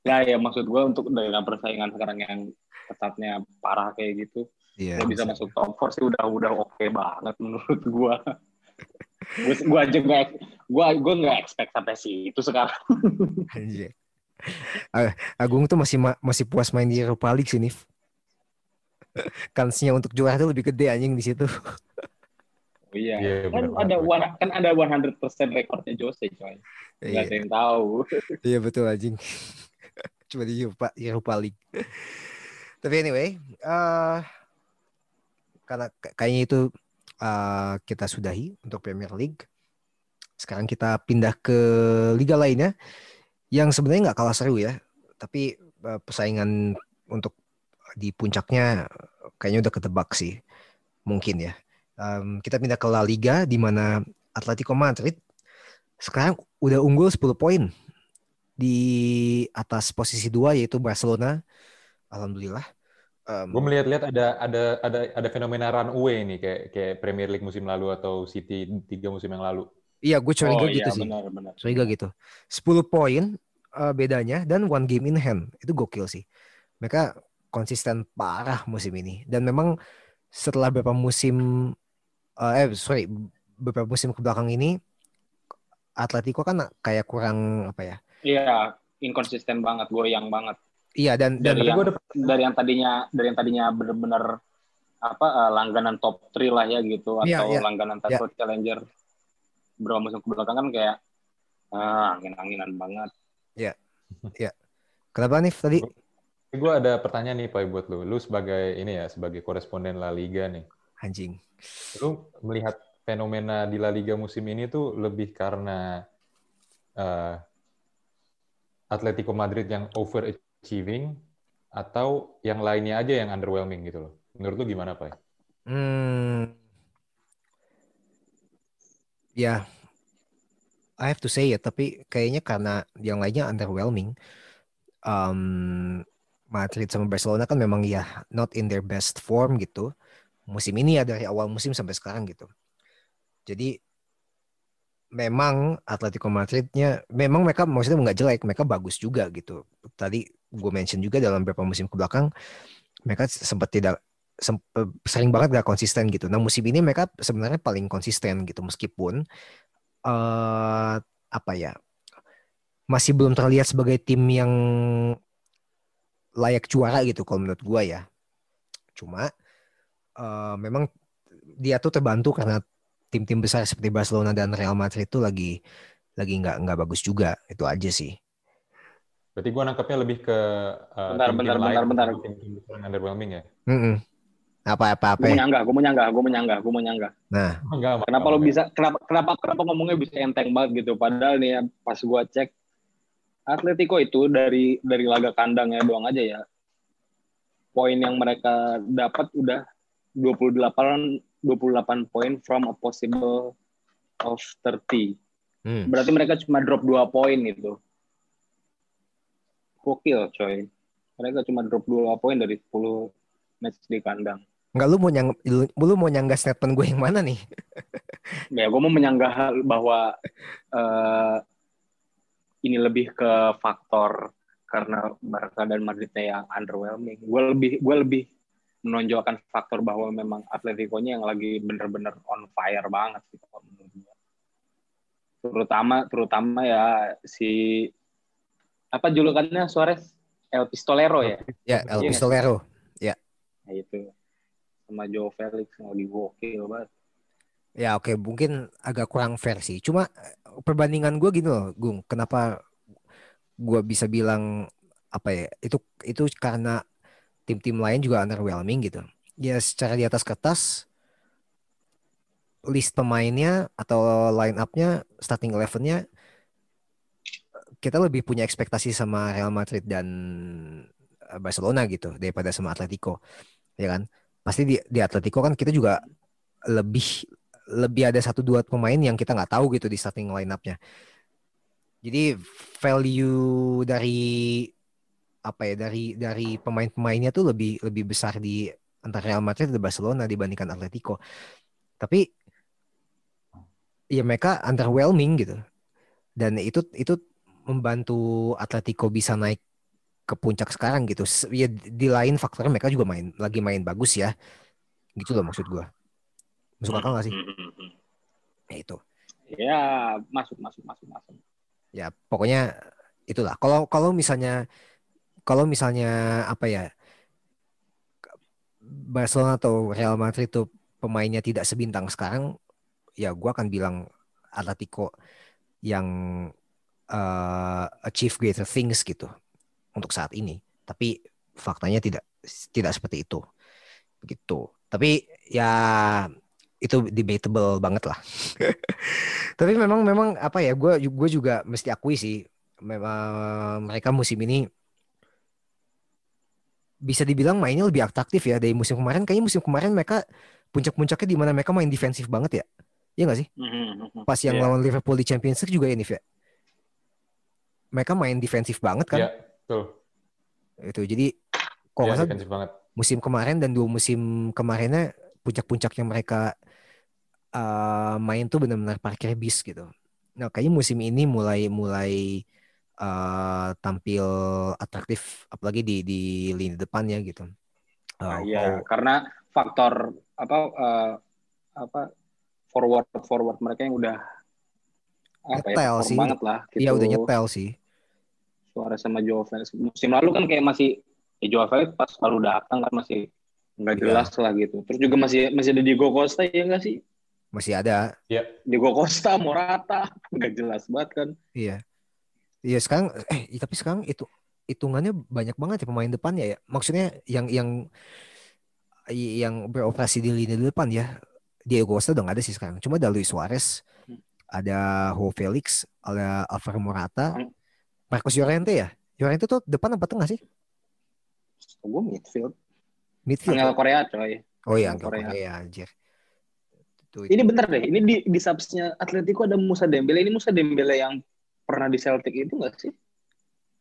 ya ya maksud gue untuk dengan persaingan sekarang yang ketatnya parah kayak gitu, Iya. lo bisa masuk top 4 sih udah udah oke banget menurut gue. gue aja nggak gue gue nggak expect sampai situ sekarang. Anjing. Agung tuh masih ma- masih puas main di Europa League sih, Nif. Kansnya untuk juara tuh lebih gede anjing di situ. Oh, iya. Iya, kan benar ada one, kan ada 100% rekornya Jose coy. Nggak Iya. ada yang tahu. Iya betul anjing. Cuma di Europa, Europa League. Tapi anyway, eh karena kayaknya itu eh, kita sudahi untuk Premier League. Sekarang kita pindah ke liga lainnya yang sebenarnya nggak kalah seru ya, tapi eh, persaingan untuk di puncaknya kayaknya udah ketebak sih, mungkin ya. Em, kita pindah ke La Liga di mana Atletico Madrid sekarang udah unggul 10 poin di atas posisi dua yaitu Barcelona. Alhamdulillah. Em, Gue melihat-lihat ada ada ada ada fenomena runaway nih kayak kayak Premier League musim lalu atau City tiga musim yang lalu. Iya, gue curiga oh gitu iya sih. benar benar. Curiga gitu. 10 poin eh, bedanya dan one game in hand. Itu gokil sih. Mereka konsisten parah musim ini dan memang setelah beberapa musim eh, eh sorry beberapa musim ke belakang ini Atletico kan kayak kurang apa ya? Iya, inkonsisten banget, goyang banget. Iya dan dan Dari Tapi yang, dari yang tadinya dari yang tadinya benar-benar apa eh, langganan top 3 lah ya gitu Iya, atau iya. langganan title challenger berapa musim ke belakang kan kayak ah, angin-anginan banget. kenapa nih tadi? gue ada pertanyaan nih Pak buat lu. Lu sebagai ini ya sebagai koresponden La Liga nih. Anjing. Lu melihat fenomena di La Liga musim ini tuh lebih karena eh, Atletico Madrid yang overachieving atau yang lainnya aja yang underwhelming gitu loh. Menurut lu gimana Pak? Hmm. Ya, I have to say ya, tapi kayaknya karena yang lainnya underwhelming. Um, Madrid sama Barcelona kan memang ya not in their best form gitu. Musim ini ya dari awal musim sampai sekarang gitu. Jadi memang Atletico Madridnya memang mereka maksudnya nggak jelek, mereka bagus juga gitu. Tadi gue mention juga dalam beberapa musim ke belakang mereka sempat tidak sering banget gak konsisten gitu. Nah musim ini mereka sebenarnya paling konsisten gitu meskipun uh, apa ya masih belum terlihat sebagai tim yang layak juara gitu kalau menurut gua ya. Cuma uh, memang dia tuh terbantu karena tim-tim besar seperti Barcelona dan Real Madrid itu lagi lagi nggak nggak bagus juga itu aja sih. Berarti gue nangkepnya lebih ke uh, bentar, tim, -tim bentar, lain, bentar, tim, tim besar yang underwhelming ya. Mm -mm. Apa apa apa? Gue mau nyanggah, gue mau nyanggah, gue mau nyanggah, gue mau nyanggah. Nah, enggak, kenapa lo bisa kenapa kenapa kenapa ngomongnya bisa enteng banget gitu? Padahal nih ya, pas gue cek Atletico itu dari dari laga kandang ya doang aja ya. Poin yang mereka dapat udah 28 28 poin from a possible of 30. Hmm. Berarti mereka cuma drop 2 poin itu. Gokil coy. Mereka cuma drop 2 poin dari 10 match di kandang. Enggak lu mau nyang lu, lu mau nyanggah statement gue yang mana nih? ya gue mau menyanggah bahwa uh, ini lebih ke faktor karena Barca dan Madridnya yang underwhelming. Gue lebih gue lebih menonjolkan faktor bahwa memang Atletico-nya yang lagi bener-bener on fire banget sih Terutama terutama ya si apa julukannya Suarez El Pistolero ya? Ya, El iya Pistolero. Ya. Nah, itu. Sama Joe Felix yang lagi banget. Ya oke, okay. mungkin agak kurang fair sih. Cuma perbandingan gue gini loh, Gung. Kenapa gue bisa bilang apa ya? Itu itu karena tim-tim lain juga underwhelming gitu. Ya secara di atas kertas list pemainnya atau line up-nya starting eleven-nya kita lebih punya ekspektasi sama Real Madrid dan eh, Barcelona gitu daripada sama Atletico. Ya kan? Pasti di di Atletico kan kita juga lebih lebih ada satu dua pemain yang kita nggak tahu gitu di starting line up-nya. Jadi value dari apa ya dari dari pemain-pemainnya tuh lebih lebih besar di antara Real Madrid dan Barcelona dibandingkan Atletico. Tapi ya mereka underwhelming gitu. Dan itu itu membantu Atletico bisa naik ke puncak sekarang gitu. Ya di lain faktornya mereka juga main lagi main bagus ya. Gitu loh maksud gua. Masuk akal gak sih? Hmm, hmm, hmm, ya itu. Ya, masuk masuk masuk masuk. Ya, pokoknya itulah. Kalau kalau misalnya kalau misalnya apa ya Barcelona atau Real Madrid itu pemainnya tidak sebintang sekarang, ya gue akan bilang Atletico yang uh, achieve greater things gitu untuk saat ini. Tapi faktanya tidak tidak seperti itu, begitu. Tapi ya itu debatable banget lah. Tapi memang memang apa ya, gue gue juga mesti akui sih, memang mereka musim ini bisa dibilang mainnya lebih atraktif ya dari musim kemarin. Kayaknya musim kemarin mereka puncak-puncaknya di mana mereka main defensif banget ya. Iya gak sih? Mm-hmm. Pas yang yeah. lawan Liverpool di Champions League juga ini ya. Mereka main defensif banget kan? Iya, yeah, Itu jadi kok yeah, banget. musim kemarin dan dua musim kemarinnya puncak-puncaknya mereka uh, main tuh benar-benar parkir bis gitu. Nah, kayaknya musim ini mulai mulai uh, tampil atraktif apalagi di di lini depannya gitu. Uh, iya, oh. karena faktor apa uh, apa forward forward mereka yang udah apa ya, nyetel ya, sih. banget lah. Gitu. Iya udah nyetel sih. Suara sama Joe Felix. Musim lalu kan kayak masih ya Joe Felix pas baru datang kan masih nggak iya. jelas yeah. lah gitu. Terus juga masih masih ada Diego Costa ya nggak sih? Masih ada. Iya. Diego Costa, Morata, nggak jelas banget kan? Iya. Iya sekarang eh tapi sekarang itu hitungannya banyak banget ya pemain depannya ya. Maksudnya yang yang yang beroperasi di lini depan ya. Diego Costa udah gak ada sih sekarang. Cuma ada Luis Suarez, ada Ho Felix, ada Alvaro Morata, Marcos Llorente ya. Llorente tuh depan apa tengah sih? Gue midfield. Midfield. Angel Korea coy. Oh iya, Angel Korea, Korea anjir. Ini bentar deh, ini di, di subsnya Atletico ada Musa Dembele. Ini Musa Dembele yang pernah di Celtic itu nggak sih?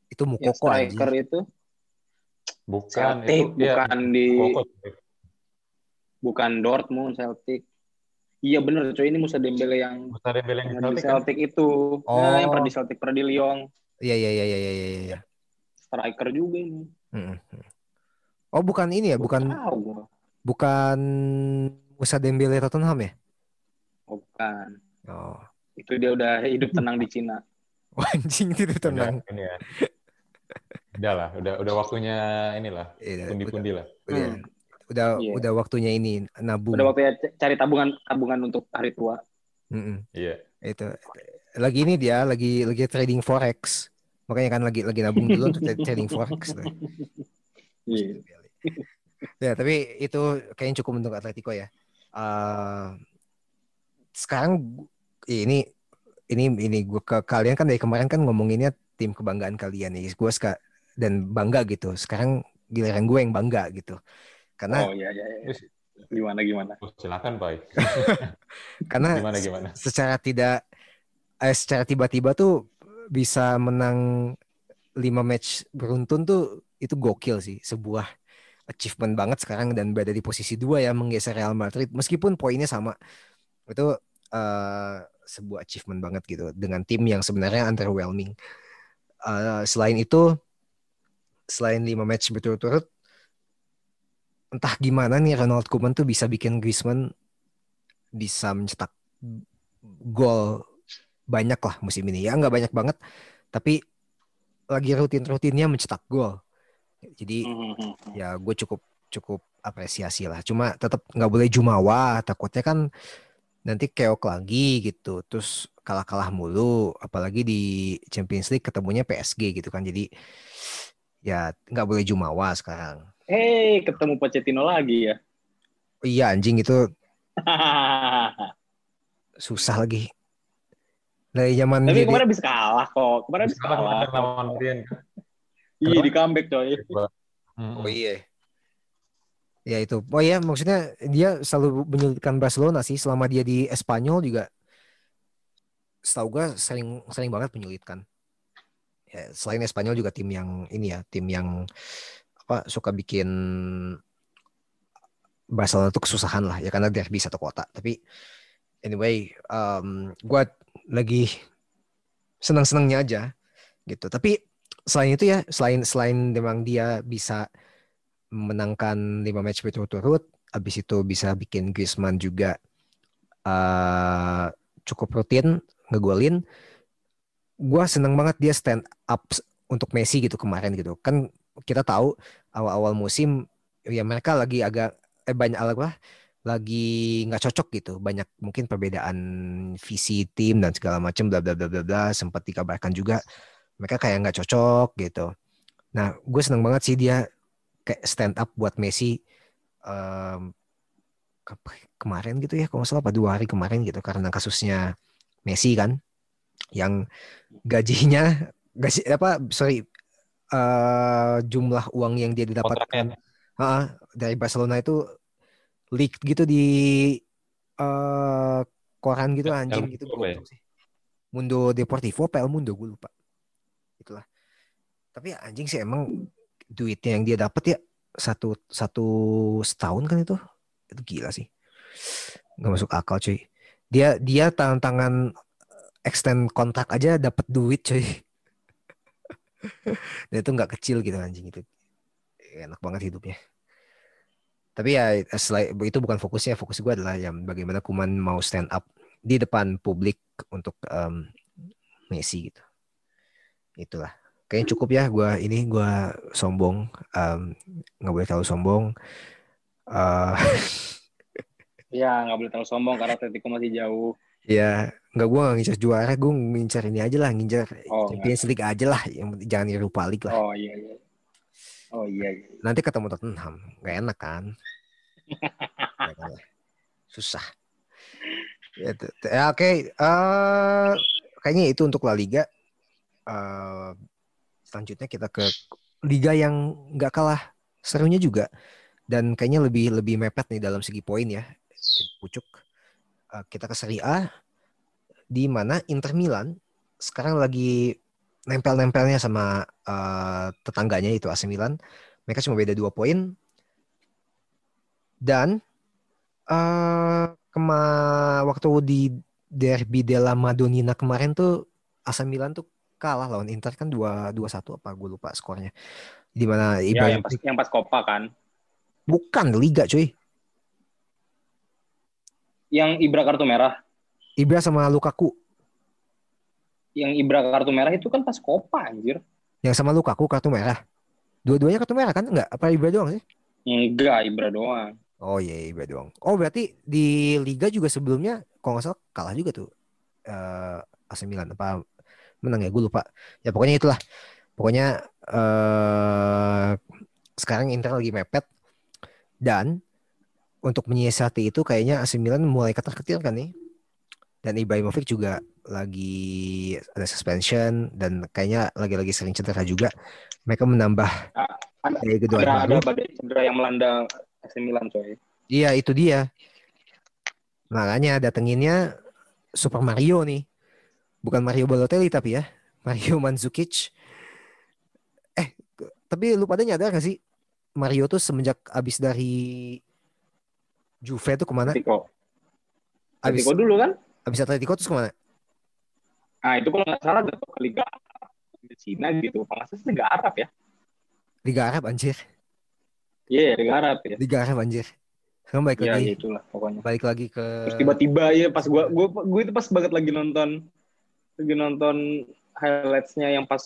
Itu Mukoko ya, striker aja. itu. Bukan Celtic, itu, bukan ya, di Mukoko. bukan Dortmund Celtic. Iya bener coy ini Musa Dembele yang Musa Dembele yang, yang Celtic, di Celtic kan? itu. Oh. Nah, yang pernah di Celtic pernah di Lyon. Iya iya iya iya iya iya. Striker juga ini. Hmm. Oh bukan ini ya, bukan Bukan Musa Dembele Tottenham ya? Bukan. Oh. Itu dia udah hidup tenang di Cina. Wah, anjing itu tenang. Udah, ini ya. Udah lah, udah udah waktunya inilah, Iya, pundi-pundi lah. udah, Hmm. udah, Iya. udah waktunya ini nabung. Udah waktunya cari tabungan tabungan untuk hari tua. Iya. Itu lagi ini dia lagi lagi trading forex. Makanya kan lagi lagi nabung dulu untuk tra- trading forex. Iya. Ya, tapi itu kayaknya cukup untuk Atletico ya. Eh, sekarang ini ini ini gue ke kalian kan dari kemarin kan ngomonginnya tim kebanggaan kalian nih. Gue suka dan bangga gitu. Sekarang giliran gue yang bangga gitu. Karena Oh iya iya. iya. Gimana gimana? Oh, silakan, Pak. karena Gimana gimana? secara tidak eh, secara tiba-tiba tuh bisa menang 5 match beruntun tuh itu gokil sih sebuah achievement banget sekarang dan berada di posisi dua ya menggeser Real Madrid. Meskipun poinnya sama itu eh, sebuah achievement banget gitu dengan tim yang sebenarnya underwhelming. Eh, selain itu selain 5 match berturut-turut entah gimana nih Ronald Koeman tuh bisa bikin Griezmann bisa mencetak gol banyak lah musim ini. Ya nggak banyak banget tapi lagi rutin-rutinnya mencetak gol. Jadi Hmm, ya gue cukup cukup apresiasi lah. Cuma tetap nggak boleh jumawa takutnya kan nanti keok lagi gitu terus kalah-kalah mulu apalagi di Champions League ketemunya PSG gitu kan. Jadi ya nggak boleh jumawa sekarang. Hei, ketemu Pochettino lagi ya. Iya anjing itu susah lagi dari zaman Tapi dia di- kemarin bisa kalah kok. Kemarin bisa kalah. kemarin lawan Madrid. Iya di comeback coy. Oh iya. Ya itu. Oh iya, maksudnya dia selalu menyulitkan Barcelona sih selama dia di Espanyol juga. Setahu gue sering sering banget menyulitkan. Ya, selain Espanyol juga tim yang ini ya, tim yang apa suka bikin Barcelona tuh kesusahan lah ya karena derby satu kota. Tapi anyway, um, gue lagi senang-senangnya aja gitu. Tapi selain itu ya, selain selain memang dia bisa menangkan 5 match berturut-turut, habis itu bisa bikin Griezmann juga eh, cukup rutin ngegolin. Gua seneng banget dia stand up untuk Messi gitu kemarin gitu. Kan kita tahu awal-awal musim ya mereka lagi agak eh banyak apa lagi nggak cocok gitu. Banyak mungkin perbedaan visi tim dan segala macam bla bla bla bla bla sempat dikabarkan juga. Mereka kayak nggak cocok gitu. Nah gue seneng banget sih dia kayak stand up buat Messi em, ke- kemarin gitu ya kalau nggak salah apa dua hari kemarin gitu karena kasusnya Messi kan yang gajinya gaji apa sorry eh, jumlah uang yang dia didapatkan. Ah, dari Barcelona itu leak gitu di eh koran gitu El anjing gitu ya? sih. Mundo Deportivo apa El Mundo gue lupa. Itulah. Tapi ya anjing sih emang duitnya yang dia dapat ya satu satu setahun kan itu itu gila sih nggak masuk akal cuy dia dia tangan tangan extend kontrak aja dapat duit cuy dan itu nggak kecil gitu anjing itu enak banget hidupnya tapi ya selain itu bukan fokusnya. Fokus gue adalah yang bagaimana Kuman mau stand up di depan publik untuk em, Messi gitu. Itulah. Kayaknya cukup ya gue ini gue sombong nggak boleh terlalu sombong. Eh, Ya nggak boleh terlalu sombong karena Atletico masih jauh. ya nggak gue nggak ngincar juara. Gue ngincar ini aja lah ngincar Oh, Champions League aja lah. Yang jangan Europa League lah. Oh iya iya. Oh iya. iya. nanti ketemu Tottenham nggak enak kan? Ya kan? Susah. Ya, ya, oke Eh, kayaknya itu untuk La Liga. Eh, selanjutnya kita ke liga yang nggak kalah serunya juga. Dan kayaknya lebih lebih mepet nih dalam segi poin ya. Pucuk. Eh, kita ke Serie A di mana Inter Milan sekarang lagi nempel-nempelnya sama eh, tetangganya itu AC Milan mereka cuma beda dua poin dan eh kema waktu di Derby della Madonnina kemarin tuh AC Milan tuh kalah lawan Inter kan dua dua satu apa gue lupa skornya di mana Ya yang pas yang pas Copa kan. bukan Liga cuy Yang Ibra kartu merah. Ibra sama Lukaku. Yang Ibra kartu merah itu kan pas Copa anjir. Yang sama Lukaku kartu merah. Dua-duanya kartu merah kan? Enggak? Apa Ibra doang sih? Enggak, Ibra doang. Oh iya, Ibra doang. Oh berarti di Liga juga sebelumnya kalau nggak salah kalah juga tuh. eh AC Milan apa menang ya? Gue lupa. Ya pokoknya itulah. Pokoknya eh sekarang Inter lagi mepet dan untuk menyiasati itu kayaknya AC Milan mulai ketar-ketir kan nih. Dan Ibrahimovic juga lagi ada suspension dan kayaknya lagi-lagi sering cedera juga. Mereka menambah Ada, kedua ada, ada baru. badai cedera yang melanda AC Milan coy. Iya itu dia. Makanya datenginnya Super Mario nih. Bukan Mario Balotelli tapi ya. Mario Mandzukic. Eh, tapi lu pada nyadar gak sih? Mario tuh semenjak abis dari Juve tuh ke mana? Atletico. Abis, Atletico dulu kan? Abis Atletico terus ke mana? Nah itu kalau nggak salah jatuh ke Liga Arab. Cina gitu. Kalau nggak salah sih Liga Arab ya. Liga Arab anjir. Iya, Liga Arab ya. Liga Arab anjir. Sekarang balik Iya, lagi. ya itulah pokoknya. Balik lagi ke... Terus tiba-tiba ya pas gua gua gua itu pas banget lagi nonton lagi nonton highlights-nya yang pas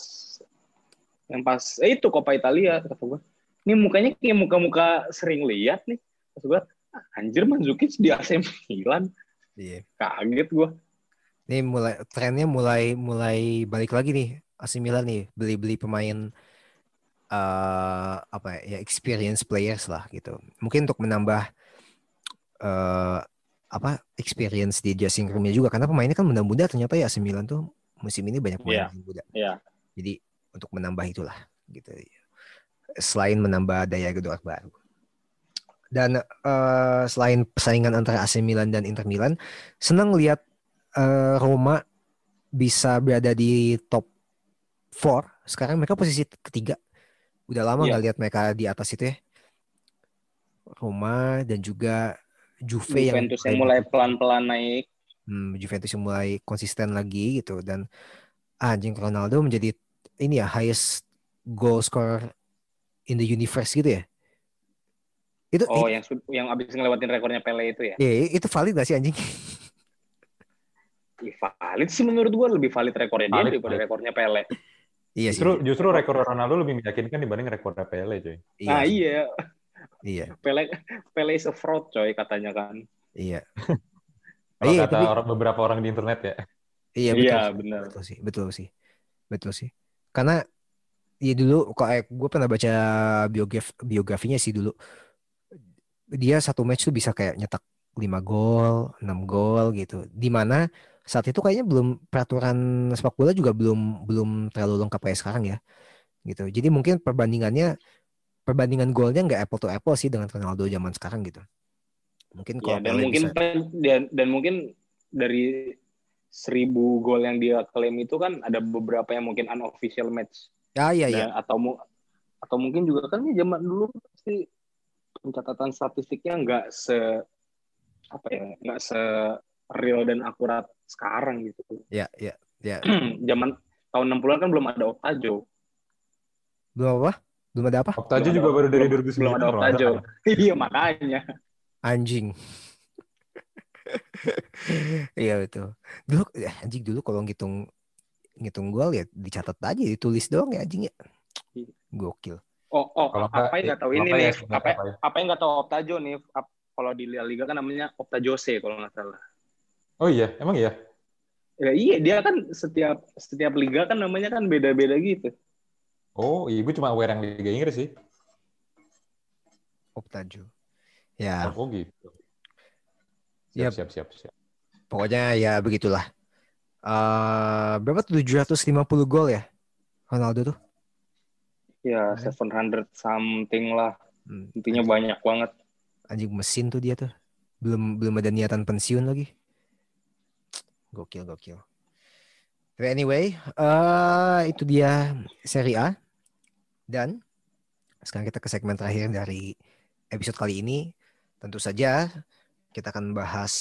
yang pas eh itu Coppa Italia kata gua. Ini mukanya kayak muka-muka sering lihat nih. Pas gua "Ah, anjir Mandzukic di AC Milan. Iya. Kaget gua. Ini mulai trennya mulai mulai balik lagi nih AC Milan nih beli-beli pemain eh apa ya experience players lah gitu. Mungkin untuk menambah eh apa experience di dressing roomnya juga karena pemainnya kan muda-muda ternyata ya AC Milan tuh musim ini banyak pemain Iya. muda. Iya. Jadi untuk menambah itulah gitu. Selain menambah daya gedor baru. Dan eh, selain persaingan antara AC Milan dan Inter Milan, senang lihat eh, Roma bisa berada di top 4. Sekarang mereka posisi ketiga. Udah lama Iya. nggak lihat mereka di atas itu ya. Roma dan juga Juve yang yang mulai pelan-pelan naik. Hmm, Juventus yang mulai konsisten lagi gitu dan anjing Ronaldo menjadi ini ya highest goal scorer in the universe gitu ya. Itu Oh, yang yang abis ngelewatin rekornya Pele itu ya. iya, itu valid gak sih anjing? Ih, valid sih menurut gua lebih valid rekornya dia daripada valid. rekornya Pele. iya sih. Justru justru rekor Ronaldo lebih meyakinkan dibanding rekor Pele, coy. Iya, Nah, sih. iya. iya, Pele Pele is a fraud coy katanya kan. iya. Kalau Iya, kata tapi- orang beberapa orang di internet ya. Iya, betul. Iya, sih. benar. Betul sih, betul sih. Betul sih. Karena ya dulu kok eh, gue pernah baca biograf biografinya sih dulu. Dia satu match tuh bisa kayak nyetak 5 gol, 6 gol gitu. Di mana saat itu kayaknya belum peraturan sepak bola juga belum belum terlalu lengkap kayak sekarang ya. Gitu. Jadi mungkin perbandingannya perbandingan golnya nggak apple to apple sih dengan Ronaldo zaman sekarang gitu. Mungkin Ya, dan mungkin bisa- pen- dan, dan mungkin dari seribu gol yang dia klaim itu kan ada beberapa yang mungkin unofficial match Ah iya iya. Dan- atau atau mungkin juga kan ya zaman dulu pasti pencatatan statistiknya nggak se apa ya nggak se real dan akurat sekarang gitu Iya iya iya. zaman tahun 60-an kan belum ada Optajo Belum apa? Belum ada apa? Octavio Belum juga ada- baru dari belum- 2009. belum ada Octavio. salah. iya makanya Anjing. Iya betul. Dulu eh, anjing dulu kalau ngitung ngitung gol ya dicatat aja ditulis doang ya anjing ya. Iya. Gokil. Oh oh Kalau apa yang nggak tahu kalau ini nggak nih ya, apa apa ya? apa yang nggak tahu Optajo nih Ap- kalau di Liga kan namanya Optajose kalau nggak salah Oh iya, emang iya. ya iya dia kan setiap setiap liga kan namanya kan beda-beda gitu Oh, iya, gue cuma aware yang Liga Inggris sih. Optajo. Ya, Oh gitu. Yap. Siap, siap, siap, siap. pokoknya ya begitulah. Eh berapa tuh 750 gol ya? Ronaldo tuh. Ya Keren. 700 something lah Hmm, intinya banyak banget anjing mesin tuh dia tuh. Belum belum ada niatan pensiun lagi. Gokil gokil. Tapi anyway, eh itu dia Serie A. Dan sekarang kita ke segmen terakhir dari episode kali ini. Tentu saja kita akan bahas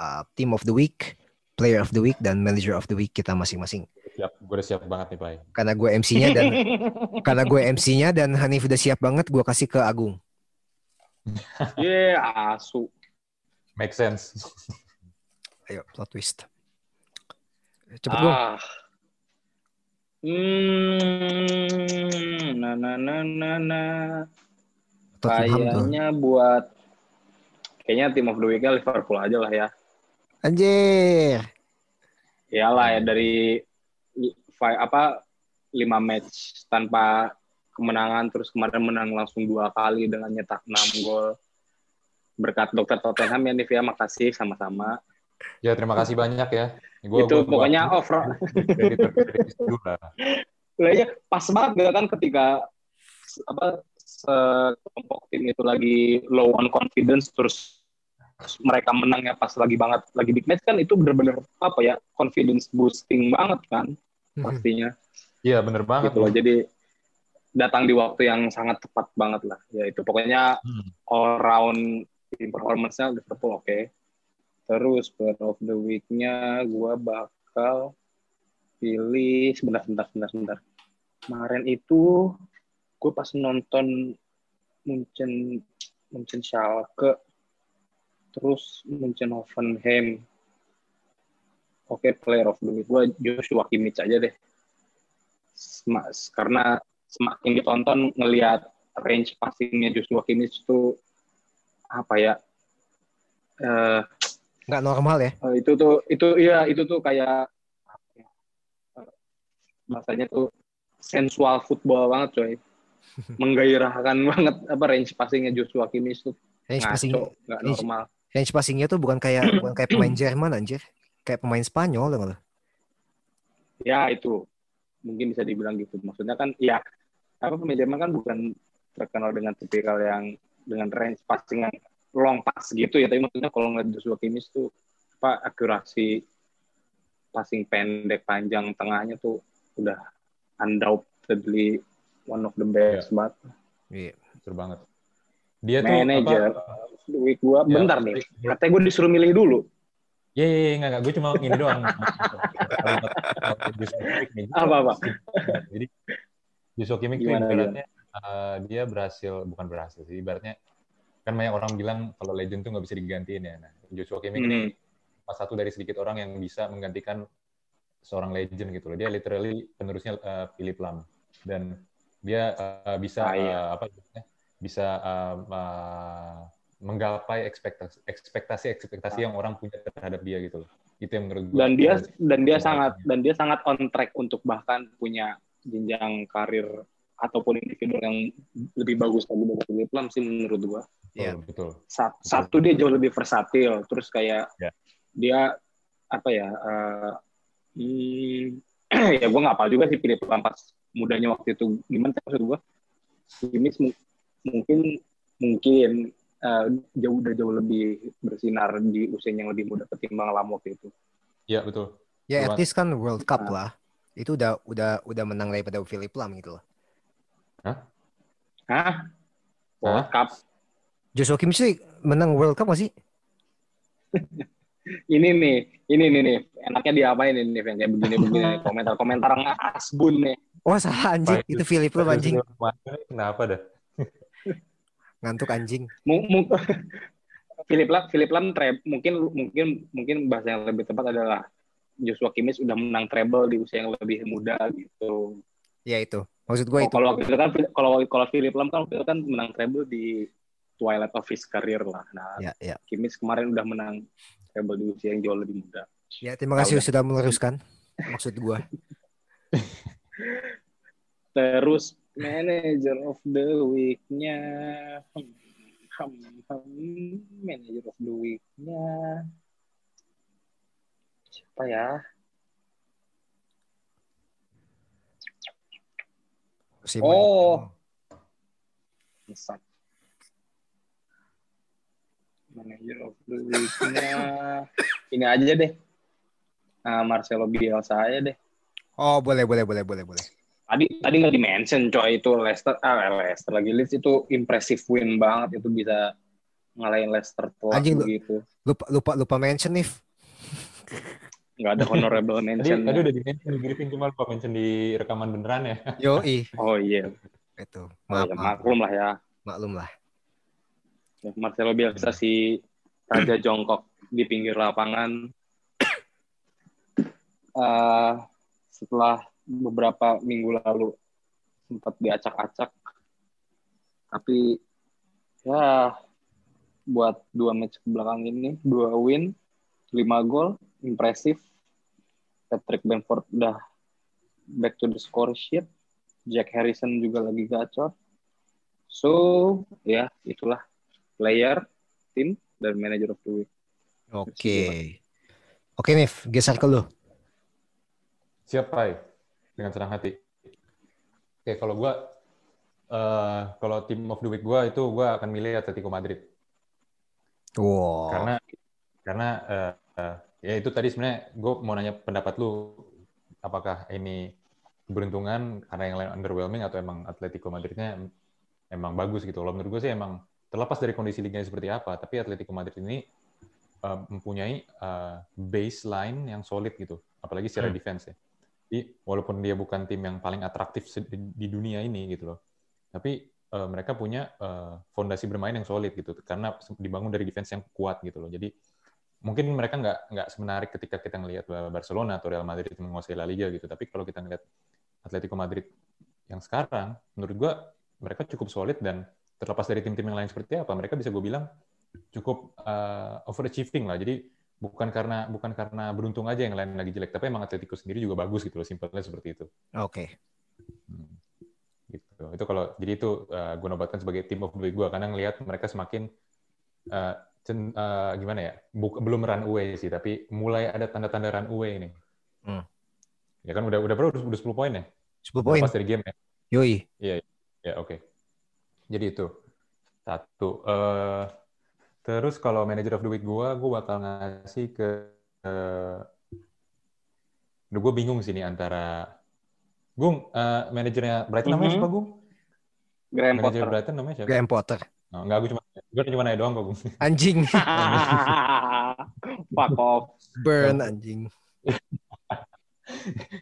uh, Team of the Week, Player of the Week, dan Manager of the Week kita masing-masing. Siap, gue udah siap banget nih, Pai. Karena gue MC-nya dan karena gue MC-nya dan Hanif udah siap banget, gue kasih ke Agung. Ye, asu Make sense. Ayo, plot twist. Cepet. Ah. Hmm, nah, nah, nah, nah, nah. Tottenham tuh. Kayaknya buat kayaknya tim of the week-nya Liverpool aja lah ya. Anjir. Iyalah ya dari li- fi- apa lima match tanpa kemenangan terus kemarin menang langsung dua kali dengan nyetak 6 gol. Berkat dokter Tottenham ya Nivia makasih sama-sama. Ya terima kasih banyak ya. Gua, itu gua- gua- pokoknya over kredit dulu lah. ya pas banget gak kan ketika apa sekelompok tim itu lagi low on confidence terus mereka menangnya pas lagi banget lagi big match kan itu bener-bener apa ya confidence boosting banget kan pastinya. Iya bener banget. gitu loh. jadi datang di waktu yang sangat tepat banget lah. Ya itu pokoknya Hmm. all round team performance-nya Liverpool oke. Terus player of the week-nya gua bakal pilih sebentar sebentar sebentar sebentar. Kemarin itu gue pas nonton Munchen Munchen Schalke terus Munchen Hoffenheim oke player of the week. Gue Joshua Kimmich aja deh. Karena semakin ditonton ngelihat range passingnya Joshua Kimmich itu apa ya eh Nggak normal ya. Eh, itu tuh itu iya itu tuh kayak ya, eh, bahasanya tuh sensual football banget coy. Menggairahkan banget apa range passingnya Joshua Kimmich tuh. Range passing, ngaco nggak range- normal. range passingnya tuh bukan kayak bukan kayak pemain Jerman anjir. Kayak pemain Spanyol loh. ya itu mungkin bisa dibilang gitu maksudnya kan ya apa pemain Jerman kan bukan terkenal dengan tipikal yang dengan range passing yang long pass gitu ya tapi maksudnya kalau ngeliat Joshua Kimmich tuh apa akurasi passing pendek panjang tengahnya tuh udah undoubtedly one of the best banget Iya. Betul banget. Dia tuh Manager. apa? week gua Ya, bentar nih katanya gue disuruh milih dulu Iya, iya, iya, enggak, enggak. Gue cuma ini doang. Apa, apa? Jadi, Joshua Kimmich Gimana, ibaratnya eh, dia berhasil, bukan berhasil sih, ibaratnya kan banyak orang bilang kalau legend tuh nggak bisa digantiin ya. Nah, Joshua Kimmich ini Hmm. salah satu dari sedikit orang yang bisa menggantikan seorang legend gitu loh. Dia literally penerusnya eh, Philip Lam dan dia eh, bisa Ah, iya. eh, apa bisa eh, eh, menggapai ekspektasi ekspektasi ekspektasi yang orang punya terhadap dia gitu loh. Itu yang menurut gue. dan dia dan dia sangat dan dia sangat on track untuk bahkan punya jenjang karir ataupun individu yang lebih bagus lagi dari Philip Lam sih menurut gua. betul, Iya. betul. Sa- Satu dia jauh lebih versatil, terus kayak Ya. dia apa ya? eh, hmm, ya gua nggak apa juga sih Philip Lam pas mudanya waktu itu gimana maksud gua? Mu- mungkin mungkin eh, jauh udah jauh lebih bersinar di usia yang lebih muda ketimbang Lam waktu itu. Iya, betul. Ya at least kan World Cup Ah. lah. Itu udah udah udah menang daripada Philip Lam gitu loh. Hah? World Cup. Joshua Kimmich sih menang World Cup gak sih? Ini nih, ini nih nih. Enaknya diapain ini nih, kayak begini-begini komentar-komentar ngasbun nih. Wah salah anjing. Itu Philip Lam anjing. Kenapa dah? Ngantuk anjing. Philip Lam, Philip Lam tre- mungkin mungkin mungkin bahasa yang lebih tepat adalah Joshua Kimmich udah menang treble di usia yang lebih muda gitu. Ya itu. Maksud gue Oh, itu. kalau waktu itu kan kalau kalau Philip Lam kan waktu itu kan menang treble di twilight of his career lah. Nah, Ya, ya. Kimmich kemarin udah menang treble di usia yang jauh lebih muda. Ya, terima kasih Tahu sudah meluruskan maksud gue. Terus manager of the week-nya hmm, hmm, hmm, manager of the week-nya siapa ya? Oh. Mesat. Manager of the week-nya ini aja deh. Nah, Marcelo Bielsa aja deh. Oh, boleh, boleh, boleh, boleh, boleh. Tadi tadi nggak di mention coy itu Leicester ah Leicester lagi Leeds itu impressive win banget itu bisa ngalahin Leicester telak Anjing lu. begitu. Lupa lupa lupa mention nih. Nggak ada honorable Tadi, mention. tadi udah di mention di briefing cuma lupa mention di rekaman beneran ya. Yo, ih. Oh iya, Itu. oh, Maaf, ya, maaf. maklum lah ya. Maklum lah. Ya, Marcelo Bielsa si Raja Jongkok di pinggir lapangan. Uh, setelah beberapa minggu lalu sempat diacak-acak, tapi ya buat dua match ke belakang ini, dua win, lima gol, impresif. Patrick Bamford udah back to the score sheet. Jack Harrison juga lagi gacor. So, ya itulah player, tim, dan manager of the week. Oke. Okay. Oke, okay, Nif, geser ke lu. Siap, Pai. Dengan senang hati. Oke, kalau gue, uh, kalau tim of the week gue itu gue akan milih Atletico Madrid. Wow. Karena karena uh, uh, ya itu tadi sebenarnya gue mau nanya pendapat lu apakah ini keberuntungan karena yang lain underwhelming atau emang Atletico Madridnya emang bagus gitu. Kalau menurut gue sih emang terlepas dari kondisi liganya seperti apa, tapi Atletico Madrid ini uh, mempunyai uh, baseline yang solid gitu, apalagi secara hmm. defense ya. Jadi walaupun dia bukan tim yang paling atraktif di dunia ini gitu loh, tapi uh, mereka punya uh, fondasi bermain yang solid gitu, karena dibangun dari defense yang kuat gitu loh. Jadi mungkin mereka nggak nggak semenarik ketika kita ngelihat Barcelona atau Real Madrid menguasai La Liga gitu, tapi kalau kita ngelihat Atletico Madrid yang sekarang, menurut gua mereka cukup solid dan terlepas dari tim-tim yang lain seperti apa, mereka bisa gue bilang cukup uh, overachieving lah. Jadi bukan karena bukan karena beruntung aja yang lain lagi jelek, tapi emang Atletico sendiri juga bagus gitu loh, simpelnya seperti itu. Oke. Okay. Hmm. Gitu. Itu kalau jadi itu uh, gue nobatkan sebagai tim of the week gue karena ngelihat mereka semakin uh, cen, uh, gimana ya? Buk, belum run away sih, tapi mulai ada tanda-tanda run away ini. Hmm. Ya kan udah udah berapa udah, udah 10 poin ya? 10 poin. Pas dari game ya. Yoi. Iya. Ya, oke. Okay. Jadi itu. Satu. Uh, terus kalau manager of the week gue, gue bakal ngasih ke... Uh, gue bingung sini antara... Gung, uh, manajernya Brighton namanya mm -hmm. siapa, Gung? Graham Manager Potter. Brighton namanya siapa? Graham Potter. Oh, enggak, gue cuma gue cuma nanya doang kok, Gung. Anjing. Fuck off. Burn anjing.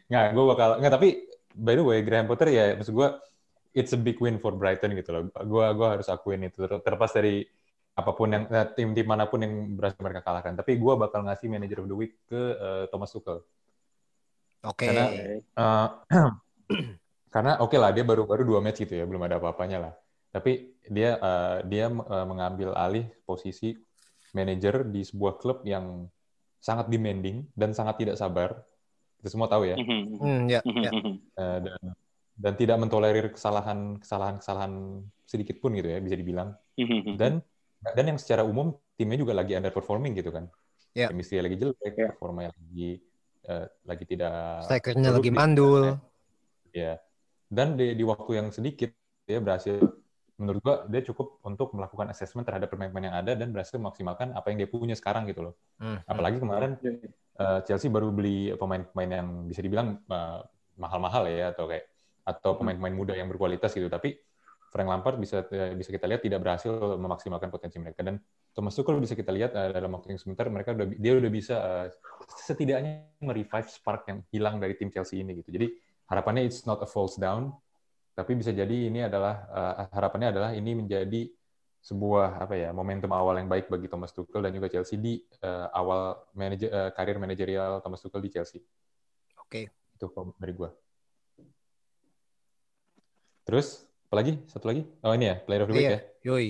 nggak, gue bakal nggak tapi by the way Graham Potter ya maksud gue it's a big win for Brighton gitu loh. Gua gua harus akuin itu terlepas dari apa pun yang eh, tim-tim mana pun yang berhasil mereka kalahkan. Tapi gua bakal ngasih manager of the week ke uh, Thomas Tuchel. Oke. Okay. Karena uh, karena oke okay lah dia baru-baru dua match gitu ya, belum ada apa-apanya lah. Tapi dia uh, dia uh, mengambil alih posisi manajer di sebuah klub yang sangat demanding dan sangat tidak sabar. Kita semua tahu ya. Mm, ya, ya. Uh, dan dan tidak mentolerir kesalahan kesalahan kesalahan sedikit pun gitu ya bisa dibilang dan dan yang secara umum timnya juga lagi underperforming gitu kan yeah. chemistry lagi jelek yeah. performa lagi uh, lagi tidak strikernya lagi mandul ya dan di, di waktu yang sedikit dia berhasil menurut gua dia cukup untuk melakukan assessment terhadap pemain-pemain yang ada dan berhasil memaksimalkan apa yang dia punya sekarang gitu loh mm -hmm. apalagi kemarin uh, Chelsea baru beli pemain-pemain yang bisa dibilang mahal mahal-mahal ya atau kayak atau pemain-pemain muda yang berkualitas gitu. Tapi Frank Lampard bisa eh, bisa kita lihat tidak berhasil memaksimalkan potensi mereka dan Thomas Tuchel bisa kita lihat uh, dalam waktu yang sebentar mereka udah dia udah bisa uh, setidaknya merevive spark yang hilang dari tim Chelsea ini gitu. Jadi harapannya it's not a false down tapi bisa jadi ini adalah uh, harapannya adalah ini menjadi sebuah apa ya momentum awal yang baik bagi Thomas Tuchel dan juga Chelsea di uh, awal manajer uh, karir manajerial Thomas Tuchel di Chelsea. Oke. Okay. Itu dari gua. Terus, apa lagi? Satu lagi? Oh ini ya, player of the week iya. ya? Yoi.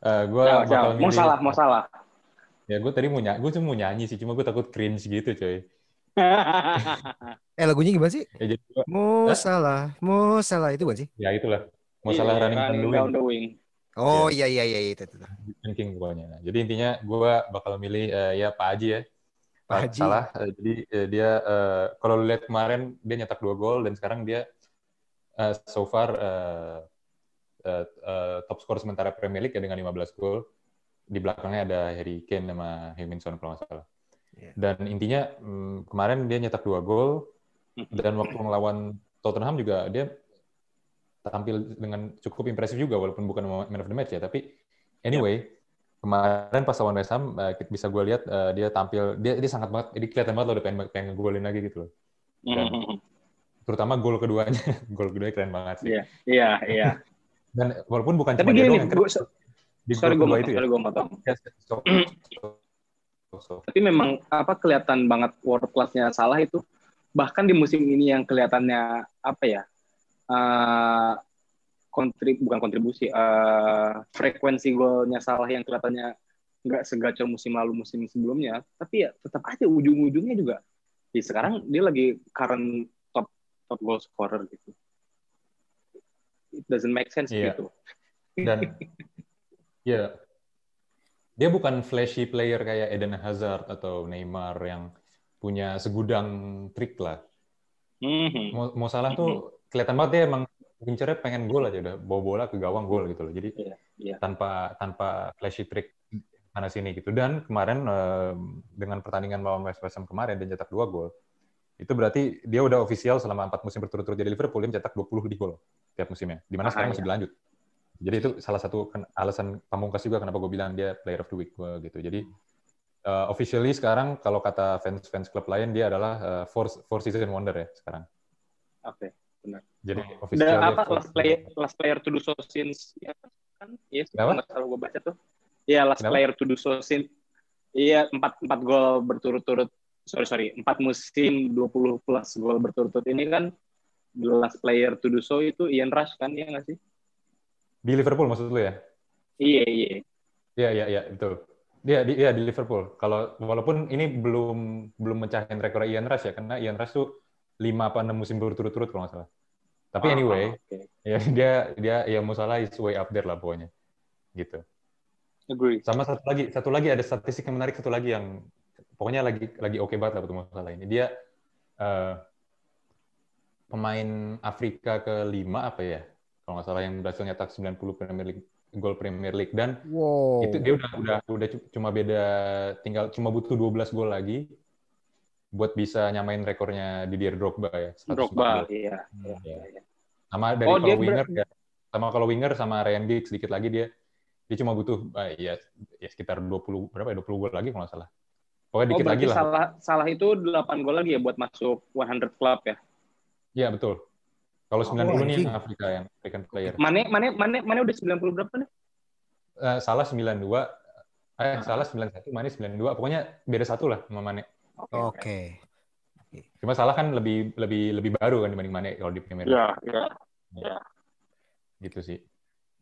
uh, gua ya, bakal mau salah, mau salah. Ya, gue tadi mau nyanyi, gue cuma mau nyanyi sih, cuma gue takut cringe gitu, coy. eh, lagunya gimana sih? Ya, jadi gua, mau eh? salah, mau salah itu bukan sih? Ya, itulah. Mau yeah, salah running, running down, the wing. Oh iya iya iya itu itu. Thinking pokoknya. Nah, jadi intinya gue bakal milih uh, ya Pak Haji ya. Pak Haji. Salah. Eh, jadi eh, dia uh, kalau lihat kemarin dia nyetak dua gol dan sekarang dia uh, so far uh, uh, uh, top skor sementara Premier League ya dengan 15 gol. Di belakangnya ada Harry Kane sama Hemingson kalau nggak salah. Yeah. Dan intinya um, kemarin dia nyetak dua gol dan waktu melawan Tottenham juga dia tampil dengan cukup impresif juga walaupun bukan man of the match ya tapi anyway yeah kemarin pas lawan West Ham uh, bisa gue lihat uh, dia tampil dia dia sangat banget jadi kelihatan banget loh udah pengen pengen ngegolin lagi gitu loh dan mm-hmm. terutama gol keduanya gol keduanya keren banget sih iya iya iya Dan walaupun bukan Tapi cuma dia gini, doang yang kena gua, di sorry gue motong, itu ya. sorry gue motong. Ya, so- so- Tapi memang apa kelihatan banget world class-nya salah itu. Bahkan di musim ini yang kelihatannya apa ya? eh kontrib bukan kontribusi, eh frekuensi golnya salah yang kelihatannya nggak segacor musim lalu musim sebelumnya, tapi ya tetap aja ujung-ujungnya juga. Di sekarang dia lagi current top top goal scorer gitu. It doesn't make sense Iya. gitu. dan ya dia bukan flashy player kayak Eden Hazard atau Neymar yang punya segudang trik lah. Mhm. Mau, mau salah tuh kelihatan banget dia emang incernya pengen gol aja udah bawa bola ke gawang gol gitu loh. Jadi Iya, iya. tanpa tanpa flashy trick mana sini gitu. Dan kemarin dengan pertandingan lawan West Ham kemarin dia cetak dua gol. Itu berarti dia udah official selama empat musim berturut-turut jadi Liverpool dia mencetak 20 lebih gol tiap musimnya. Di mana Ah, sekarang iya. masih berlanjut. Jadi itu salah satu alasan pamungkas juga kenapa gue bilang dia player of the week gua gitu. Jadi uh, officially sekarang kalau kata fans-fans klub lain dia adalah uh, four, four season wonder ya sekarang. Oke. Jadi Udah official apa last player last player to do so since ya kan? Iya, sih, Kenapa? kalau nggak salah gue baca tuh. Iya, last Kenapa? player to do so since Iya, empat empat gol berturut-turut. Sorry sorry, empat musim 20 plus gol berturut-turut ini kan the last player to do so itu Ian Rush kan, iya nggak sih? Di Liverpool maksud lu ya? Iya iya. Iya iya iya betul. Dia di iya di Liverpool. Kalau walaupun ini belum belum mencahin rekor Ian Rush ya karena Ian Rush tuh 5 apa 6 musim berturut-turut kalau nggak salah. Tapi Ah, anyway, ah, oke. ya dia dia ya mau salah is way up there lah pokoknya. Gitu. Agree. Sama satu lagi, satu lagi ada statistik yang menarik satu lagi yang pokoknya lagi lagi oke banget lah waktu masalah ini. Dia eh, pemain Afrika kelima apa ya? Kalau nggak salah yang berhasil nyetak 90 Premier League gol Premier League dan Wow. itu dia udah udah udah cu- cuma beda tinggal cuma butuh 12 gol lagi buat bisa nyamain rekornya Didier Drogba ya. 104 Drogba, iya. Hmm, iya, iya. iya. Sama dari Oh, kalau ber- winger ya. Sama kalau winger sama Ryan Giggs sedikit lagi dia dia cuma butuh ah, ya, ya sekitar 20 berapa ya 20 gol lagi kalau nggak salah. Pokoknya Oh, dikit lagi lah. salah salah itu 8 gol lagi ya buat masuk 100 club ya. Iya betul. Kalau Oh, 90 nih anjing. yang Afrika yang African player. Mane Mane Mane Mane udah 90 berapa nih? Eh, salah 92 eh salah 91 Mane 92 pokoknya beda satu lah sama Mane. Oke. Cuma salah kan lebih lebih lebih baru kan dibanding Mane kalau di Premier League. Ya, ya. Gitu sih.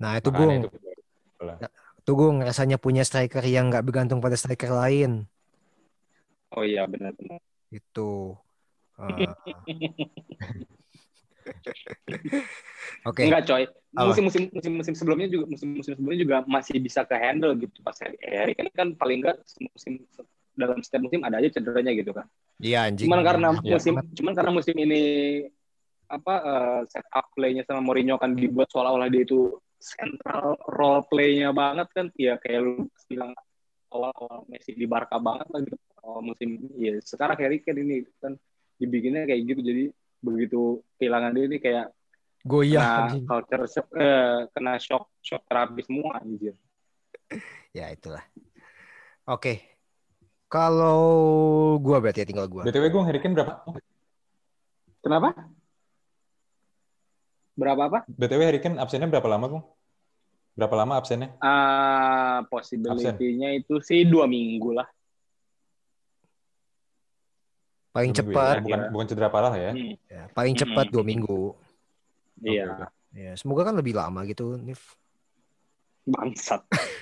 Nah itu Makanya gue, itu lah. tuh gue ngerasanya punya striker yang nggak bergantung pada striker lain. Oh iya benar-benar. Itu. Eh, Oke. Enggak coy. Musim-musim musim-musim sebelumnya juga musim-musim sebelumnya juga masih bisa ke handle gitu pas Harry Harry kan kan paling enggak musim dalam setiap musim ada aja cederanya gitu kan. Iya anjing. Cuman karena Iya. musim cuman karena musim ini apa eh, set up play-nya sama Mourinho kan dibuat seolah-olah dia itu central role play-nya banget kan ya kayak lu bilang awal-awal Messi di Barca banget lah gitu. Awal musim ya sekarang Harry Kane ini kan dibikinnya kayak gitu jadi begitu kehilangan dia ini kayak Goyah kena culture shock, eh, kena shock shock terapi semua anjir. Ya itulah. Oke. Kalau gua berarti ya tinggal gua. BTW gue Harry Kane berapa? Kenapa? Berapa apa? BTW Harry Kane absennya berapa lama, Bung? Berapa lama absennya? Ah, possibility-nya itu sih dua minggu lah. Paling Dua minggu cepat, ya? Bukan bukan cedera parah ya? Hmm, ya, paling cepat Hmm. dua minggu. Iya, Ya, semoga kan lebih lama gitu, Nif. bangsat.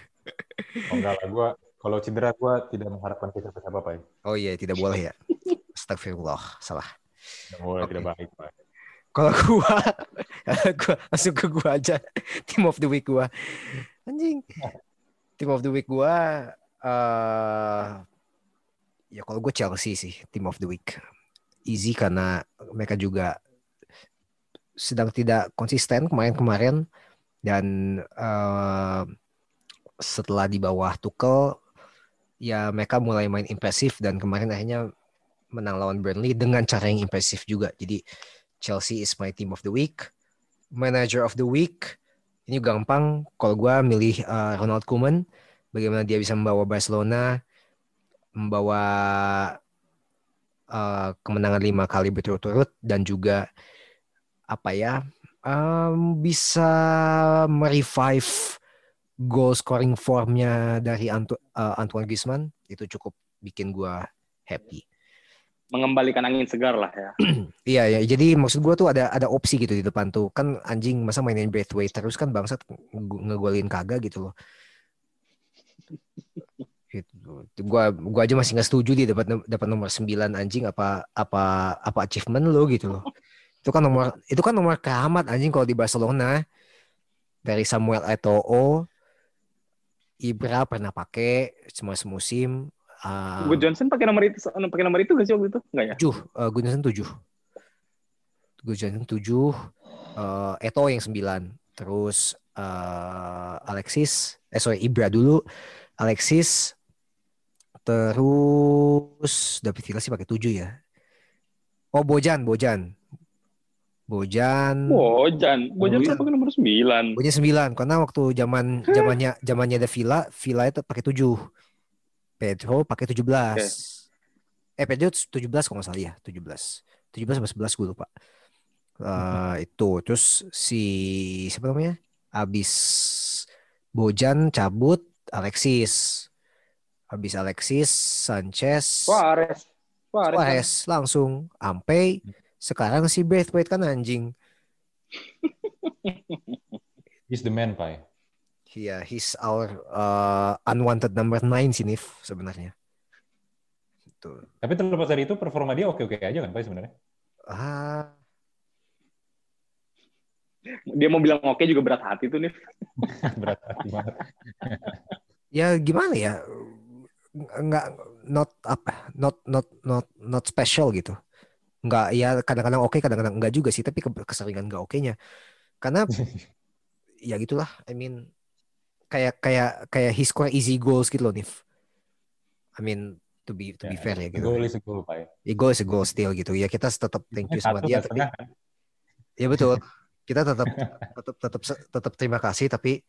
Oh enggak lah, gue kalau cedera gue tidak mengharapkan kita apa apa ya. Oh iya, tidak boleh ya. Astagfirullah, salah. Tidak boleh, Oke. tidak baik. Pak. Kalau gua, gua langsung ke gua aja. Team of the week gua. Anjing. Team of the week gua eh ya kalau gue Chelsea sih team of the week. Easy karena mereka juga sedang tidak konsisten kemarin-kemarin dan eh, setelah di bawah Tuchel ya mereka mulai main impresif dan kemarin akhirnya menang lawan Burnley dengan cara yang impresif juga. Jadi Chelsea is my team of the week. Manager of the week. Ini gampang. Kalau gue milih uh, Ronald Koeman. Bagaimana dia bisa membawa Barcelona. Membawa uh, kemenangan lima kali berturut-turut. Dan juga apa ya um, bisa merevive goal scoring formnya dari Antu uh, Antoine Griezmann itu cukup bikin gua happy. Mengembalikan angin segar lah ya. Iya ya, jadi maksud gua tuh ada ada opsi gitu di depan tuh. Kan anjing masa mainin Braithwaite terus kan bangsat nge- ngegolin kagak gitu loh. Gitu. Gua gua aja masih nggak setuju dia dapat dapat nomor 9 anjing apa apa apa achievement lo gitu loh. Itu kan nomor itu kan nomor keramat anjing kalau di Barcelona. Dari Samuel Eto'o, Ibra pernah pakai cuma semusim. Uh, Gue Johnson pakai nomor itu pakai nomor itu gak sih waktu itu? Enggak ya? tujuh, uh, Gun Johnson tujuh. Gun Johnson tujuh, uh, Eto yang sembilan. Terus uh, Alexis, eh sorry Ibra dulu, Alexis, terus David Villa sih pakai tujuh ya. Oh Bojan, Bojan, Bojan. Bojan, Bojan Bojan. kan pakai nomor 9. Bojan sembilan karena waktu zaman zamannya zamannya ada Villa, Villa itu pakai tujuh. Pedro pakai tujuh belas. Eh Pedro tujuh belas kalau nggak salah ya, tujuh belas. Tujuh belas sebelas gue lupa. Eh, itu terus si siapa namanya? Abis Bojan cabut Alexis. Habis Alexis, Sanchez, Suarez. Suarez. Suarez langsung sampai sekarang si Braithwaite kan anjing. He's the man, Pai. Iya, he's our uh, unwanted number nine sih Nif sebenarnya. Tuh. Tapi terlepas dari itu, performa dia oke-oke aja kan, Pai sebenarnya? Ah, Dia mau bilang oke juga berat hati tuh nih. Berat hati banget. ya gimana ya? Nggak not apa, not not not not special gitu. Nggak ya kadang-kadang oke, kadang-kadang enggak juga sih, tapi ke- keseringan enggak oke-nya. Karena ya gitulah, I mean kayak kayak kayak he score easy goals gitu loh Nif. I mean to be to be fair ya gitu. Goal is a goal, Pai. Ya, goal is a goal still gitu. Ya kita tetap thank you sama dia tapi. Ya betul. Kita tetap tetap tetap tetap terima kasih tapi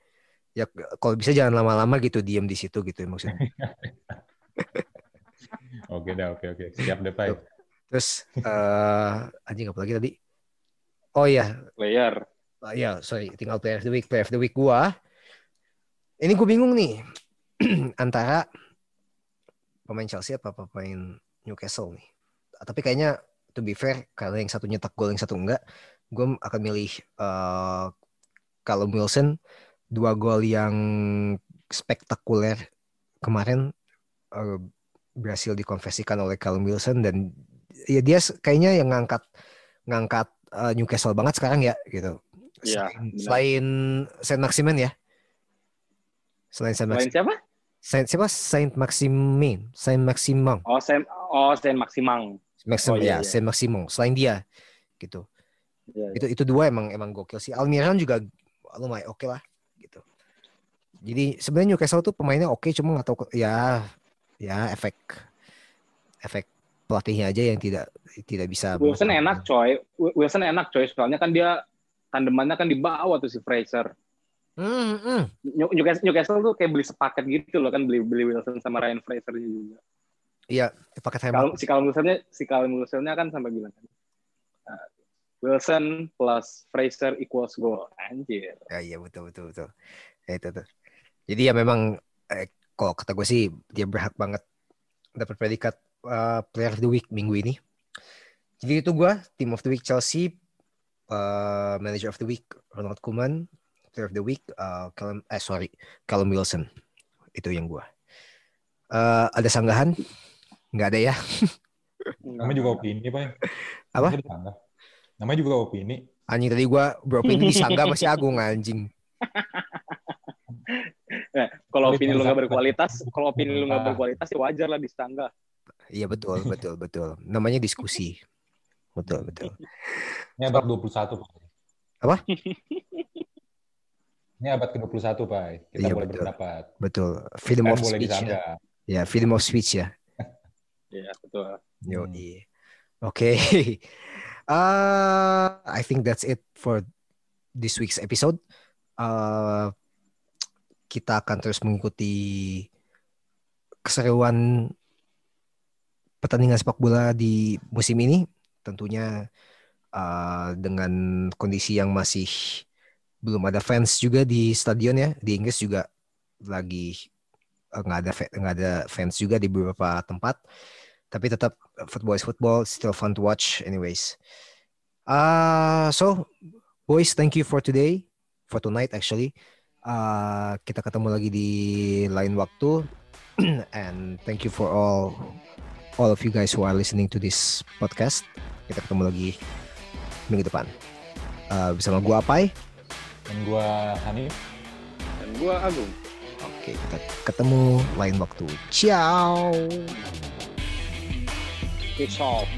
ya kalau bisa jangan lama-lama gitu diem di situ gitu ya maksudnya. Oke dah, oke oke. Siap deh, Pai. Terus eh anjing apa lagi tadi? Oh iya, Player. Ah, ya sorry, tinggal player of the week. Player of the week gua. Ini gue bingung nih antara pemain Chelsea apa pemain Newcastle nih. Tapi kayaknya to be fair karena yang satu nyetak gol yang satu enggak, gue akan milih eh Callum Wilson dua gol yang spektakuler kemarin eh, berhasil dikonversikan oleh Callum Wilson dan ya dia kayaknya yang ngangkat ngangkat eh, Newcastle banget sekarang ya gitu. Iya, Selain, benar. selain Saint Maximin ya. Selain Saint Maximin. siapa? Saint, siapa? Saint Maximin. Saint Maximang. Oh, Sam oh Sam Maximang. Maxim, Oh, iya, ya, iya. Saint Maximang. Selain dia gitu. Iya, iya. Itu itu dua emang emang gokil sih. Almiron juga lumayan oke lah gitu. Jadi sebenarnya Newcastle tuh pemainnya oke cuma nggak tahu ya ya efek efek pelatihnya aja yang tidak tidak bisa Wilson enak coy. Wi- Wilson enak coy. Soalnya kan dia tandemannya kan di bawah tuh si Fraser. Hmm, hmm. New- Newcastle, Newcastle tuh kayak beli sepaket gitu loh kan beli beli Wilson sama Ryan Fraser juga. Iya, paket hemat. Kalau si Callum Wilsonnya si Callum Wilsonnya kan sampai bilang kan. uh, Wilson plus Fraser equals goal. Anjir. Ya, iya betul betul betul. Ya, itu tuh. Jadi ya memang eh, kalau kata gue sih dia berhak banget dapat predikat uh, player of the week minggu ini. Jadi itu gue team of the week Chelsea, uh, manager of the week Ronald Koeman, player of the week uh, Callum, eh sorry Callum Wilson. Itu yang gue. Uh, ada sanggahan? Nggak ada ya? Namanya juga opini, Pai. Apa? Namanya juga opini. Anjing tadi gue beropini disanggah masih Agung anjing. Nah, kalau opini lu nggak bangsa- berkualitas, kalau opini lu nggak Ah. berkualitas ya wajar lah disanggah. Iya betul betul betul. Namanya diskusi. Betul betul. Ini abad 21, Pai. Apa? Ini abad ke-21, Pai. Kita Iya, boleh betul. berpendapat. Betul. Freedom Kan of boleh speech ya. Ya, freedom of speech ya. Iya, betul. Yo, Hmm. iya. Oke. Uh, I think that's it for this week's episode. Uh, kita akan terus mengikuti keseruan pertandingan sepak bola di musim ini. Tentunya uh, dengan kondisi yang masih belum ada fans juga di stadion ya. Di Inggris juga lagi uh, nggak ada nggak ada fans juga di beberapa tempat. Tapi tetap football is football still fun to watch anyways. Uh, so boys thank you for today. For tonight actually. Uh, kita ketemu lagi di lain waktu. And thank you for all all of you guys who are listening to this podcast kita ketemu lagi minggu depan. Uh, bersama gua Apai. Dan gua Hanif. Dan gua Agung. Oke kita ketemu lain waktu. Ciao. Peace out.